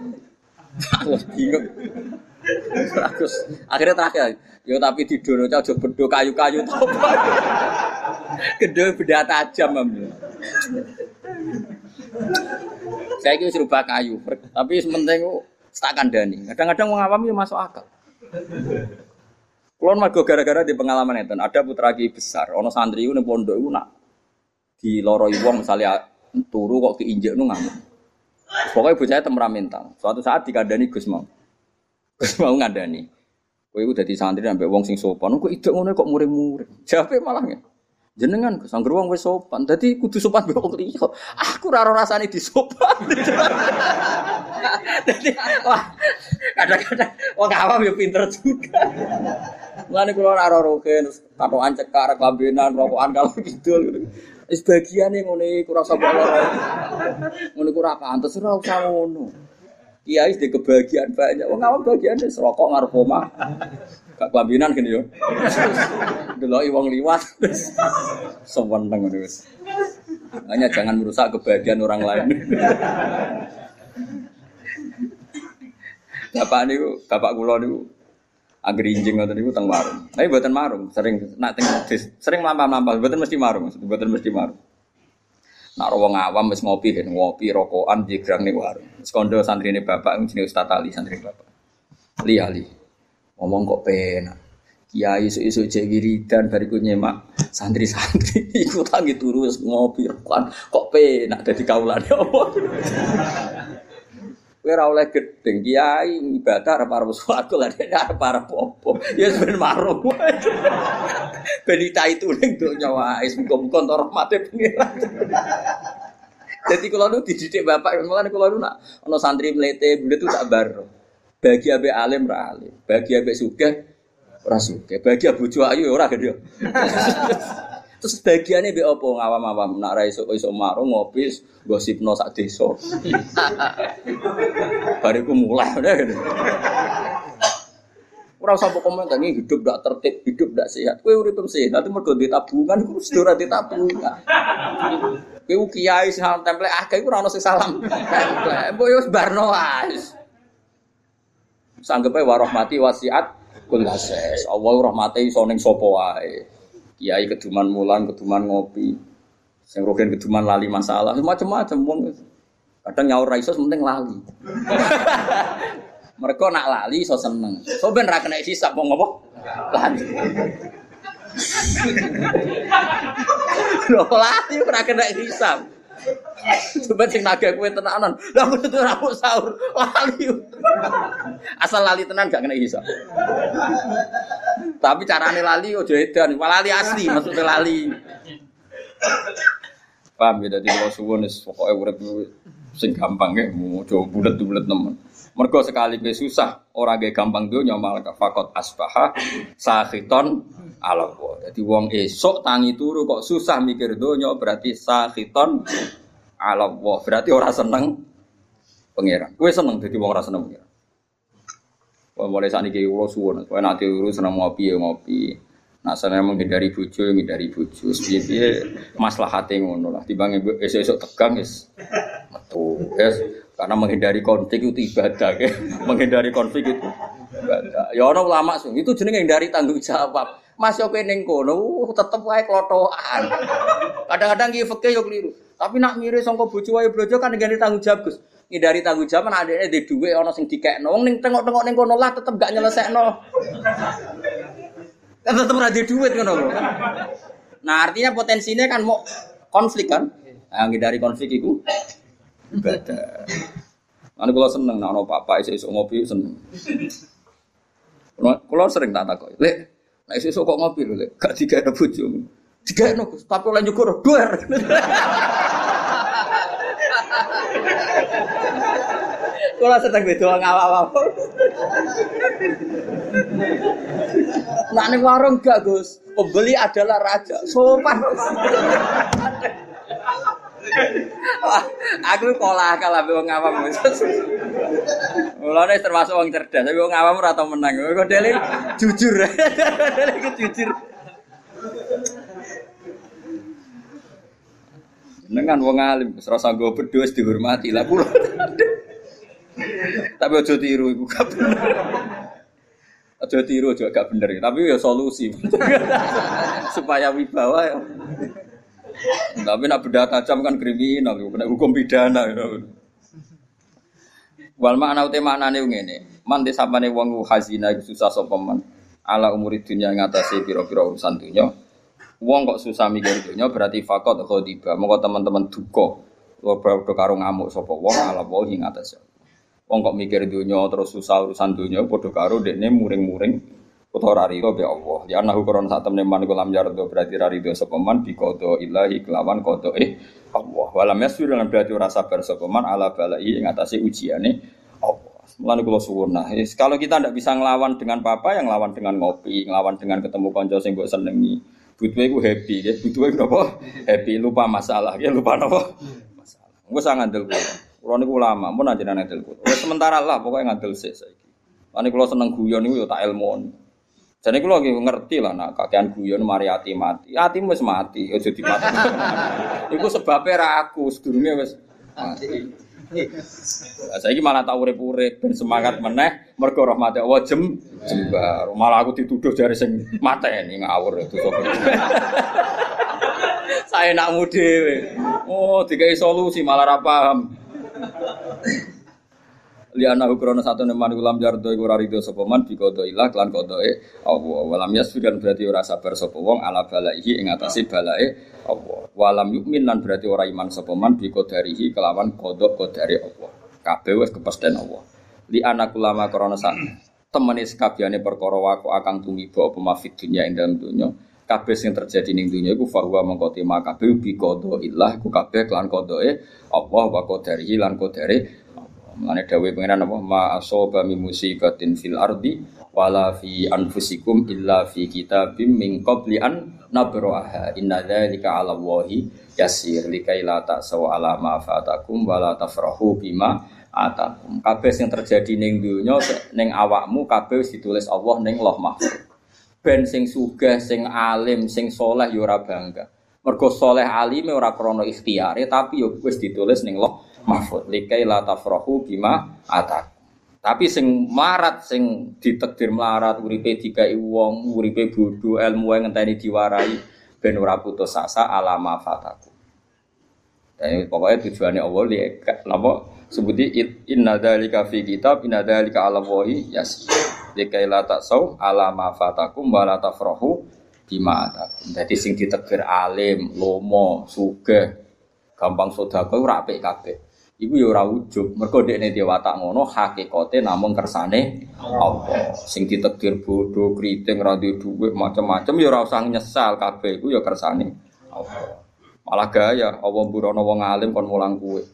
bingung. Terus akhirnya terakhir, yo tapi di dono aja bedo kayu-kayu to. Gede beda tajam am. Saya kira serba kayu, tapi sementing tak kandani. Kadang-kadang wong awam yo masuk akal. Kulon mergo gara-gara di pengalaman itu, ada putra ki besar, ono santri itu ning pondok nak di loroi wong misalnya turu kok keinjek nu ngamuk. Pokoknya bocahnya temperamental. Suatu saat dikandani Gus mau. Mau ngandani. Kowe iku dadi santri sampai wong sing sopan. Kok idek ngono kok muring-muring. Jawabe malah ya. Jenengan angger wong wis sopan. Dadi kudu sopan mbek wong liya. Aku ora ora rasane disopan. Dadi wah kadang-kadang wong awam ya pinter juga. Mulane kula ora ora roken terus katokan cekar kelambenan rokokan kalau gitu. Wis bagiane ngene ora sapa lara. Ngono iku ora pantes ora usah. Kiai di kebahagiaan banyak. Wong awam bagiane rokok ngarep omah. Gak kelambinan gini yo. Deloki wong liwat. Seweneng ngono wis. Hanya jangan merusak kebahagiaan orang lain. Bapak niku, bapak kula niku Angger injing ngoten niku teng warung. Tapi mboten marung, sering nak teng sering lampah-lampah, mboten mesti marung, mboten mesti marung. Nak wong awam wis ngopi kan, ngopi rokokan jegrang ning warung. Sekondo santrine bapak jenenge Ustaz Ali santri bapak. Li Ali. Ngomong kok penak. Kiai isu-isu cek wiridan bariku nyemak santri-santri ikut tangi turu ngopi rokokan kok penak dadi kaulane apa. Kowe ora oleh gedeng kiai ibadah arep arep swarga lah nek arep arep apa. Ya ben marung. Ben itu ning donya wae muga-muga entuk rahmate pengiran. Jadi kalau lu dididik bapak, malah kalau lu nak ono santri melete, bule itu tak baru. Bagi abe alim ra alim, bagi abe suge ora suge, bagi abu ayu ora gede. Terus bagiannya be opo ngawam-awam nak ra iso iso marung ngopi gosipno sak desa. Bariku mulai udah gitu. Ora usah komentar ini hidup ndak tertib, hidup ndak sehat. Kowe urip sehat mergo di tabungan iku wis ora di tabungan. Kowe kiai temple akeh iku ora ono sing salam. Mbok yo barno wis. Sanggepe warahmati wasiat kullases. Allah rahmati iso ning sapa wae kiai keduman mulan, keduman ngopi, sing rogen keduman lali masalah, macam-macam wong. Kadang nyaur ra iso penting lali. Mereka nak lali so seneng. So ben ra kena hisab mau ngopo? Lali. Lho lali ora kena hisab. Coba sing naga kue tenanan. Lah aku tuh ora sahur. Lali. Asal lali tenan gak kena hisap. Tapi carane lali ojo edan, lali asli maksudnya lali. Paham ya dadi kalau suwun wis pokoke urip sing gampang ya, mau coba bulet-bulet nemen. Mergo sekali be susah, orang gak gampang dunya malah fakot asbaha sahiton ala wa. Dadi wong esok tangi turu kok susah mikir donya berarti sahiton ala. Berarti orang seneng pangeran. Kowe seneng dadi wong ora seneng pangeran. Wong mulai saniki kula suwun, kowe nanti urus seneng ngopi ya ngopi. Nah, saya menghindari bucu, menghindari bucu. Sebiye masalah hati ngono lah. Timbang esok-esok tegang, es. Metu, es. Karena menghindari konflik itu ibadah, ya. menghindari konflik itu ibadah. Ya orang ulama sih, itu jenenge dari tanggung jawab. Mas yo neng kono uh, tetep wae klotokan. Kadang-kadang ki fikih yo keliru. Tapi nak mirip sangka bojo wae brojo kan ngene tanggung jawab, Gus. Ngindari tanggung jawab kan adekne di dhuwit ana sing dikekno. Wong ning tengok-tengok ning kono lah tetep gak nyelesekno. Kan tetep ora di dhuwit ngono lho. Nah, artinya potensinya kan mau konflik kan. Nah, ngindari konflik itu ibadah. Ane kula seneng nek ana papa isuk-isuk ngopi seneng. Kula sering tak takoki, "Lek, nek isuk kok ngopi lho, Lek, gak digawe bojo." Digawe Gus, tapi oleh nyukur doer. Kula sedang beda ngawak-awak. Nah, ning warung gak, Gus. Pembeli adalah raja. Sopan. Aku akal ambek wong awam. Mulane termasuk wong cerdas, tapi wong awam ora tau menang. Kok dele jujur. dele jujur. Dengan wong alim, serasa gue berdua dihormati lah pulau. Tapi ojo tiru iku gak bener. Tiru juga gak bener, tapi ya solusi. Supaya wibawa ya. Tapi nak beda tajam kan kriminal, kena hukum pidana. Wal makna ute maknane ngene. Man desapane wong hazina susah sapa man. Ala umur dunya ngatasi pira-pira urusan dunya. Wong kok susah mikir dunya berarti fakot khodiba. Monggo teman-teman duka. Lo padha karo ngamuk sapa wong ala wahi ngatasi. Wong kok mikir dunya terus susah urusan dunya padha karo dekne muring-muring utawa rarido be Allah. Ya anahu koron sak temne man kulam yardo berarti rarido sapa man bi qada ilahi kelawan qada eh Allah. Walam yasir lan berarti ora sabar sapa man ala balai ing atase ujiane Allah. Mulane kula suwun nah, kalau kita ndak bisa ngelawan dengan papa yang ngelawan dengan ngopi, ngelawan dengan ketemu kanca sing mbok senengi. Butuhe iku happy, ya. Butuhe napa? Happy, lupa masalah, ya lupa napa? Masalah. Engko sak ngandel kula. Kula niku ulama, mun anjenengan ngandel kula. sementara lah pokoknya ngandel sik saiki. Lan kula seneng guyon niku ya tak ilmu. Jadi kalau lagi ngerti lah, nak kakean guyon mari hati mati, hati wes mati, ojo mati. Iku sebabnya raku, sedurungnya wes mati. Nah, saya ini malah tahu urip-urip dan semangat meneh mergo rahmat Allah jem jembar. Malah aku dituduh dari sing mata ini ngawur itu Saya nak mude. Oh, dikai solusi malah ra paham liana ukrono satu neman ulam jardo iku ora rido sapa man bi qada ilah klan qadae Allah. Walam yasfikan berarti ora sabar sapa wong ala balaihi ing atase balae Allah. Walam yukmin lan berarti ora iman sapa man bi qadarihi kelawan qada qadare Allah. Kabeh wis kepesten Allah. Li anak ulama krana sak temene sakabehane perkara wako akang tumiba apa mafid dunya ing dalem dunya kabeh sing terjadi ning dunya iku fahuwa mengko tema kabeh bi qada ilah iku kabeh klan qadae Allah wa qadarihi lan qadare Mengenai dawe pengiran apa? Ma asoba mi musibatin fil ardi wala fi anfusikum illa fi kitabim min qabli an nabroaha inna dzalika 'ala Allahi yasir likai la ta'saw ala ma fatakum wala tafrahu bima atakum. Kabeh sing terjadi ning dunya ning awakmu kabeh ditulis Allah ning Loh Mahfuz. Ben sing sugih, sing alim, sing soleh ya ora bangga. Mergo soleh alime ora krana ikhtiyare tapi ya wis ditulis ning Loh mahfud. Likai la tafrahu bima atak. Tapi sing marat sing ditekdir melarat uripe dikai wong uripe bodho ilmu ngenteni diwarai ben ora putus asa alama fataku. Dan pokoknya tujuannya Allah li napa sebuti inna dzalika fi kitab inna dzalika ala wahi yas likai la taksau alama fatakum wa la tafrahu bima atakum jadi sing ditekdir alim lomo sugih gampang sedekah ora apik kabeh. Iku ya ora ujug, mergo dekne dhewe watak ngono hakikate namung kersane Allah. Sing ditekdir bodoh, kriting, ra duwe dhuwit, macam-macam ya ora usah nyesal kabeh iku ya kersane Allah. Malah gaya, Allah burono wong alim kon mulang kuwe.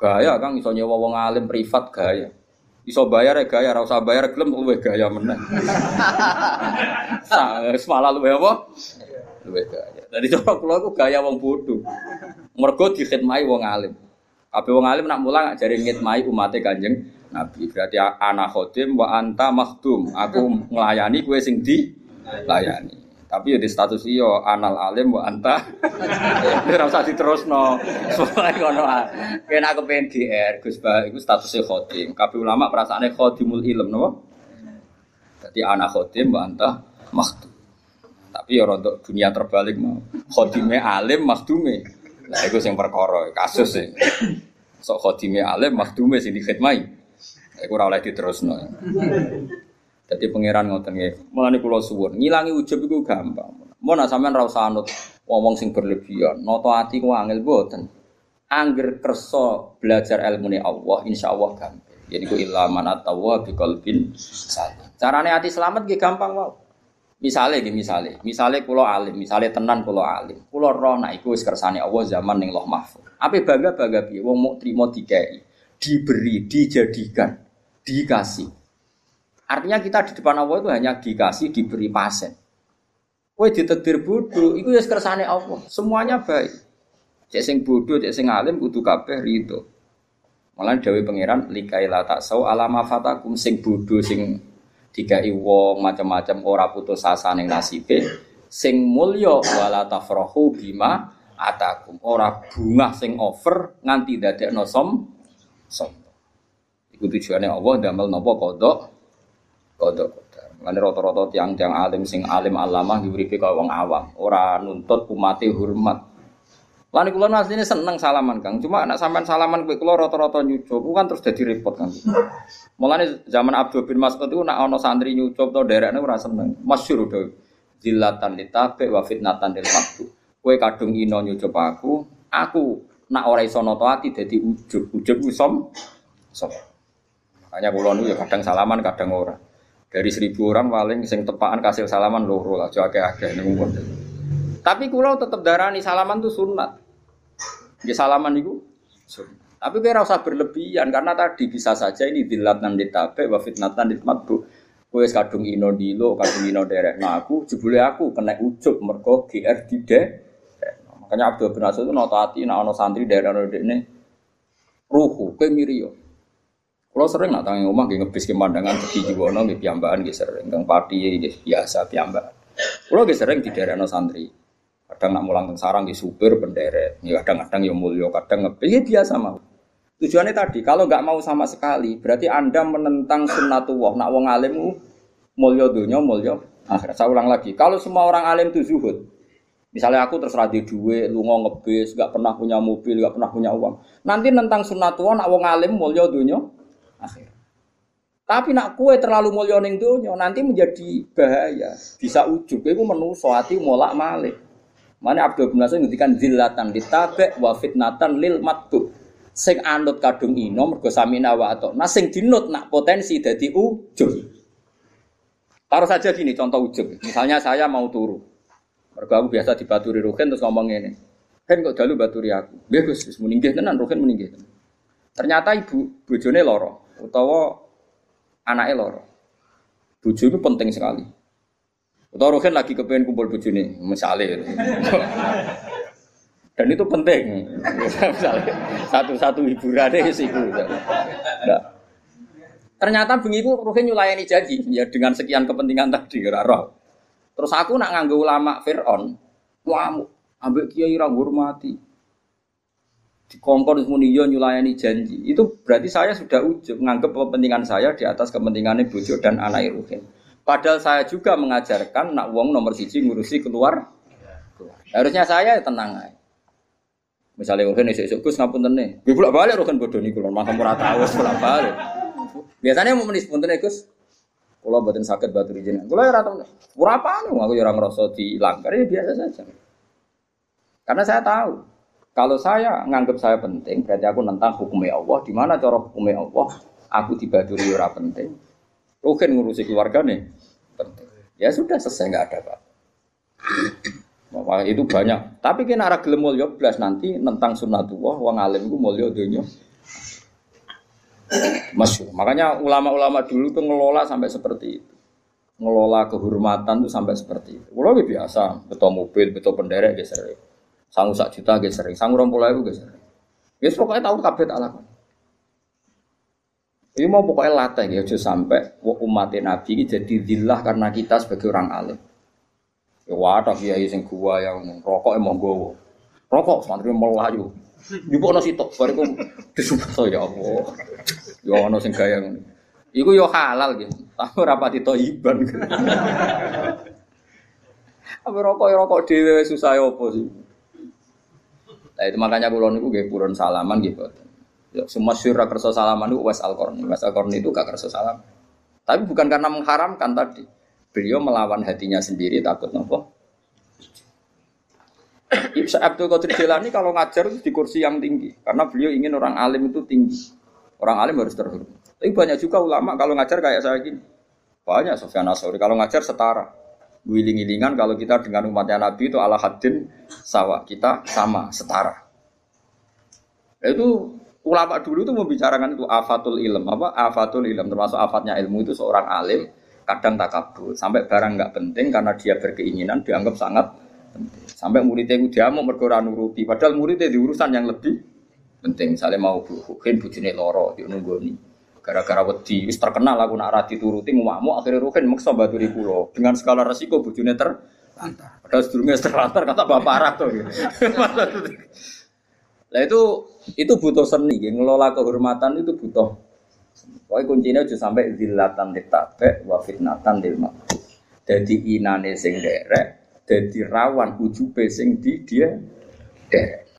Gaya Kang iso nyewa wong alim privat gaya. Iso bayar ya gaya, ora usah bayar gelem luwe gaya meneh. Wis malah luwe apa? Luwe gaya. Dadi cara kula iku gaya wong bodoh. Mergo dikhidmati wong alim. Kabeh wong alim nak mulang jare ngitmai umate Kanjeng Nabi. Berarti ana khodim wa anta makhdum. Aku nglayani kowe sing di layani. Tapi ya di status iyo anal alim wa anta. Ora usah diterusno. Soale ngono ah. Kena aku pengen GR Gus Bah iku statusnya khodim. Kabeh ulama perasaane khodimul ilm napa? Jadi anak khodim wa anta makhdum. Tapi ya untuk dunia terbalik mau. Khodime alim makhdume. Nah, itu yang perkara, kasus sih. Sok khodime alim, makhdume sing dikhidmai. Iku ora oleh diterusno. Jadi pangeran ngoten nggih. Mulane kula suwun, ngilangi ujub iku gampang. Mau nak sampean ra usah anut wong sing berlebihan. Noto ati ku angel boten. Angger kersa belajar ilmu Allah, insya Allah gampang. Jadi ku ilaman atawa bi qalbin salim. Carane ati selamat nggih gampang wae. Misale nggih misale, misale kula alim, misale tenan kula alim. Kula roh iku wis kersane Allah zaman ning Loh Mahfuz. Ape bangga-bangga piye wong mau trimo dikai, diberi, dijadikan, dikasih. Artinya kita di depan Allah itu hanya dikasih, diberi pasen. Kowe ditetir bodoh, itu ya kersane Allah. Semuanya baik. Cek sing bodoh, cek sing alim kudu kabeh rido. Malah dawuh pangeran likaila taksau alama fatakum sing bodoh sing dikai wong macam-macam ora putus asa ning nasibe sing mulya wala tafrahu bima atakum. Ora bunga sing over nganti dadekno som som. Iku tujuane Allah damel napa kodok kodok Lan rata-rata tiang-tiang alim sing alim alamah diuripe kaya wong awam, ora nuntut umate hormat. Lan kula asline seneng salaman Kang, cuma anak sampean salaman kowe kula rata-rata nyucup, kan terus dadi repot kan. Mulane zaman Abdul bin Mas'ud itu nak ana santri nyucup to derekne ora seneng. Masyhur to. Zillatan litabe wa fitnatan lil maqtu. Kowe kadung ino nyucup aku, aku nak ora iso noto ati dadi ujub. Ujub ku som. Hanya kula nu ya kadang salaman kadang ora. Dari seribu orang paling sing tepaan kasih salaman loro lah, jo akeh-akeh ning Tapi kula tetep darani salaman tuh sunat. Ya salaman itu sunat. Tapi kira usah berlebihan karena tadi bisa saja ini dilatan ditabe wa fitnatan ditmatbu. Kowe kadung ino dilo, kadung ino derek. Nah aku jebule aku kena ujub mergo GR dide. Makanya Abdul bin Asad itu notati nah ono santri daerah ini ruhu kowe mirio. Kalau sering nak tangi omah nggih ngebis pemandangan di Jiwono nggih piyambakan nggih sering, kang pati biasa piyambak. Kalau nggih sering di daerah santri. Kadang nak mulang sarang di supir penderet, ya kadang-kadang ya mulio, kadang ngebis ya biasa mau. Tujuannya tadi, kalau nggak mau sama sekali, berarti anda menentang sunnatullah. Nak wong alimmu mulio dunia, mulio akhirat. Saya ulang lagi, kalau semua orang alim itu zuhud, Misalnya aku terserah di duit, lu ngomong ngebis, gak pernah punya mobil, gak pernah punya uang. Nanti tentang sunnatullah, nak wong alim mulio dunia, akhir. Tapi nak kue terlalu mulia ning donya nanti menjadi bahaya. Bisa ujub iku menuso ati molak malik. Mana Abdul bin Nasir ngendikan zillatan ditabe wa fitnatan lil matbu. Sing anut kadung ino mergo samina wa. Nah sing dinut nak potensi dadi ujub. Taruh saja gini contoh ujub. Misalnya saya mau turu. Mergo aku biasa dibaturi Ruhin terus ngomong ini. Hen kok dalu baturi aku. Bagus, wis meninggi tenan Ruhin meninggi tenan. Ternyata ibu bojone loro utawa anaknya loro. Bojo itu penting sekali. Utawa Rohin lagi kepengen kumpul bojone, misalnya. Dan itu penting. misalnya satu-satu hiburannya sih itu. Nah. Ternyata bengiku Rohin nyulayani janji ya dengan sekian kepentingan tadi roh. Terus aku nak nganggo ulama Fir'aun, wah ambek kiai ra hormati dikongkon muni yo nyulayani janji. Itu berarti saya sudah ujub menganggap kepentingan saya di atas kepentingannya bojo dan anak Ruhin. Padahal saya juga mengajarkan nak wong nomor siji ngurusi keluar. Harusnya saya ya tenang aja. Misalnya Ruhin esok esok gus ngapun tene. Gue pulang balik Ruhin bodoh nih kulon makan murah tahu pulang balik. Biasanya mau menis pun gus. Kalau batin sakit batu jenengan. Kalau ya rata berapa nih? Aku ya ngerasa di langgar ya biasa saja. Karena saya tahu Kalau saya nganggap saya penting, berarti aku nentang hukumnya Allah. Di mana cara hukumnya Allah? Aku dibaduri ora penting. Rukin ngurusi keluarga nih. Ya sudah selesai nggak ada pak. Maka itu banyak. Tapi kena arah gelem mulya belas nanti tentang sunnatullah wong alim ku mulya dunya. Masyur. Makanya ulama-ulama dulu tuh ngelola sampai seperti itu. Ngelola kehormatan tuh sampai seperti itu. Kalau biasa, betul mobil, betul penderek, geser Sangu sak juta ge sering, sangu rong puluh ribu ge sering. Ya pokoknya tahu kabeh tak. Ini mau pokoknya latih ya, aja sampai umat Nabi ini jadi dillah karena kita sebagai orang alim. Ya wadah kiai sing gua yang rokok emang gowo. Rokok santri melayu. Ibu ono sitok bariku disumpah ya Allah. Ya ono sing gaya ngono. Iku yo halal gitu. Tapi ora pati iban. Apa rokok ya rokok dhewe susah ya apa sih? Nah itu makanya kulo niku nggih purun salaman gitu. Ya, semua syurah kerso salaman itu was al -Qarni. Was al itu gak kerso salam. Tapi bukan karena mengharamkan tadi. Beliau melawan hatinya sendiri takut nopo. Ibsa Abdul Qadir Jilani kalau ngajar itu di kursi yang tinggi karena beliau ingin orang alim itu tinggi. Orang alim harus terhormat. Tapi banyak juga ulama kalau ngajar kayak saya gini. Banyak Sofyan Asori kalau ngajar setara wiling-wilingan kalau kita dengan umatnya Nabi itu ala hadin sawa kita sama setara itu ulama dulu itu membicarakan itu afatul ilm. Apa? Afatul ilm termasuk afatnya ilmu itu seorang alim kadang takabur. Sampai barang nggak penting karena dia berkeinginan dianggap sangat penting. Sampai muridnya itu dia mau berkoran nuruti. Padahal muridnya di urusan yang lebih penting. Misalnya mau bukin bujine loro di nunggu nih Gara-gara wedi wis terkenal aku nak rati turuti ngamuk akhirnya Ruhin maksa baturi kula. Dengan skala resiko bojone ter. Padahal sedurunge terlantar kata bapak parah tuh. Nah itu itu butuh seni, ngelola kehormatan itu butuh. Pokoknya kuncinya aja sampai zilatan ditabe wa fitnatan dil Jadi inane sing derek, jadi rawan ujube sing di dia derek.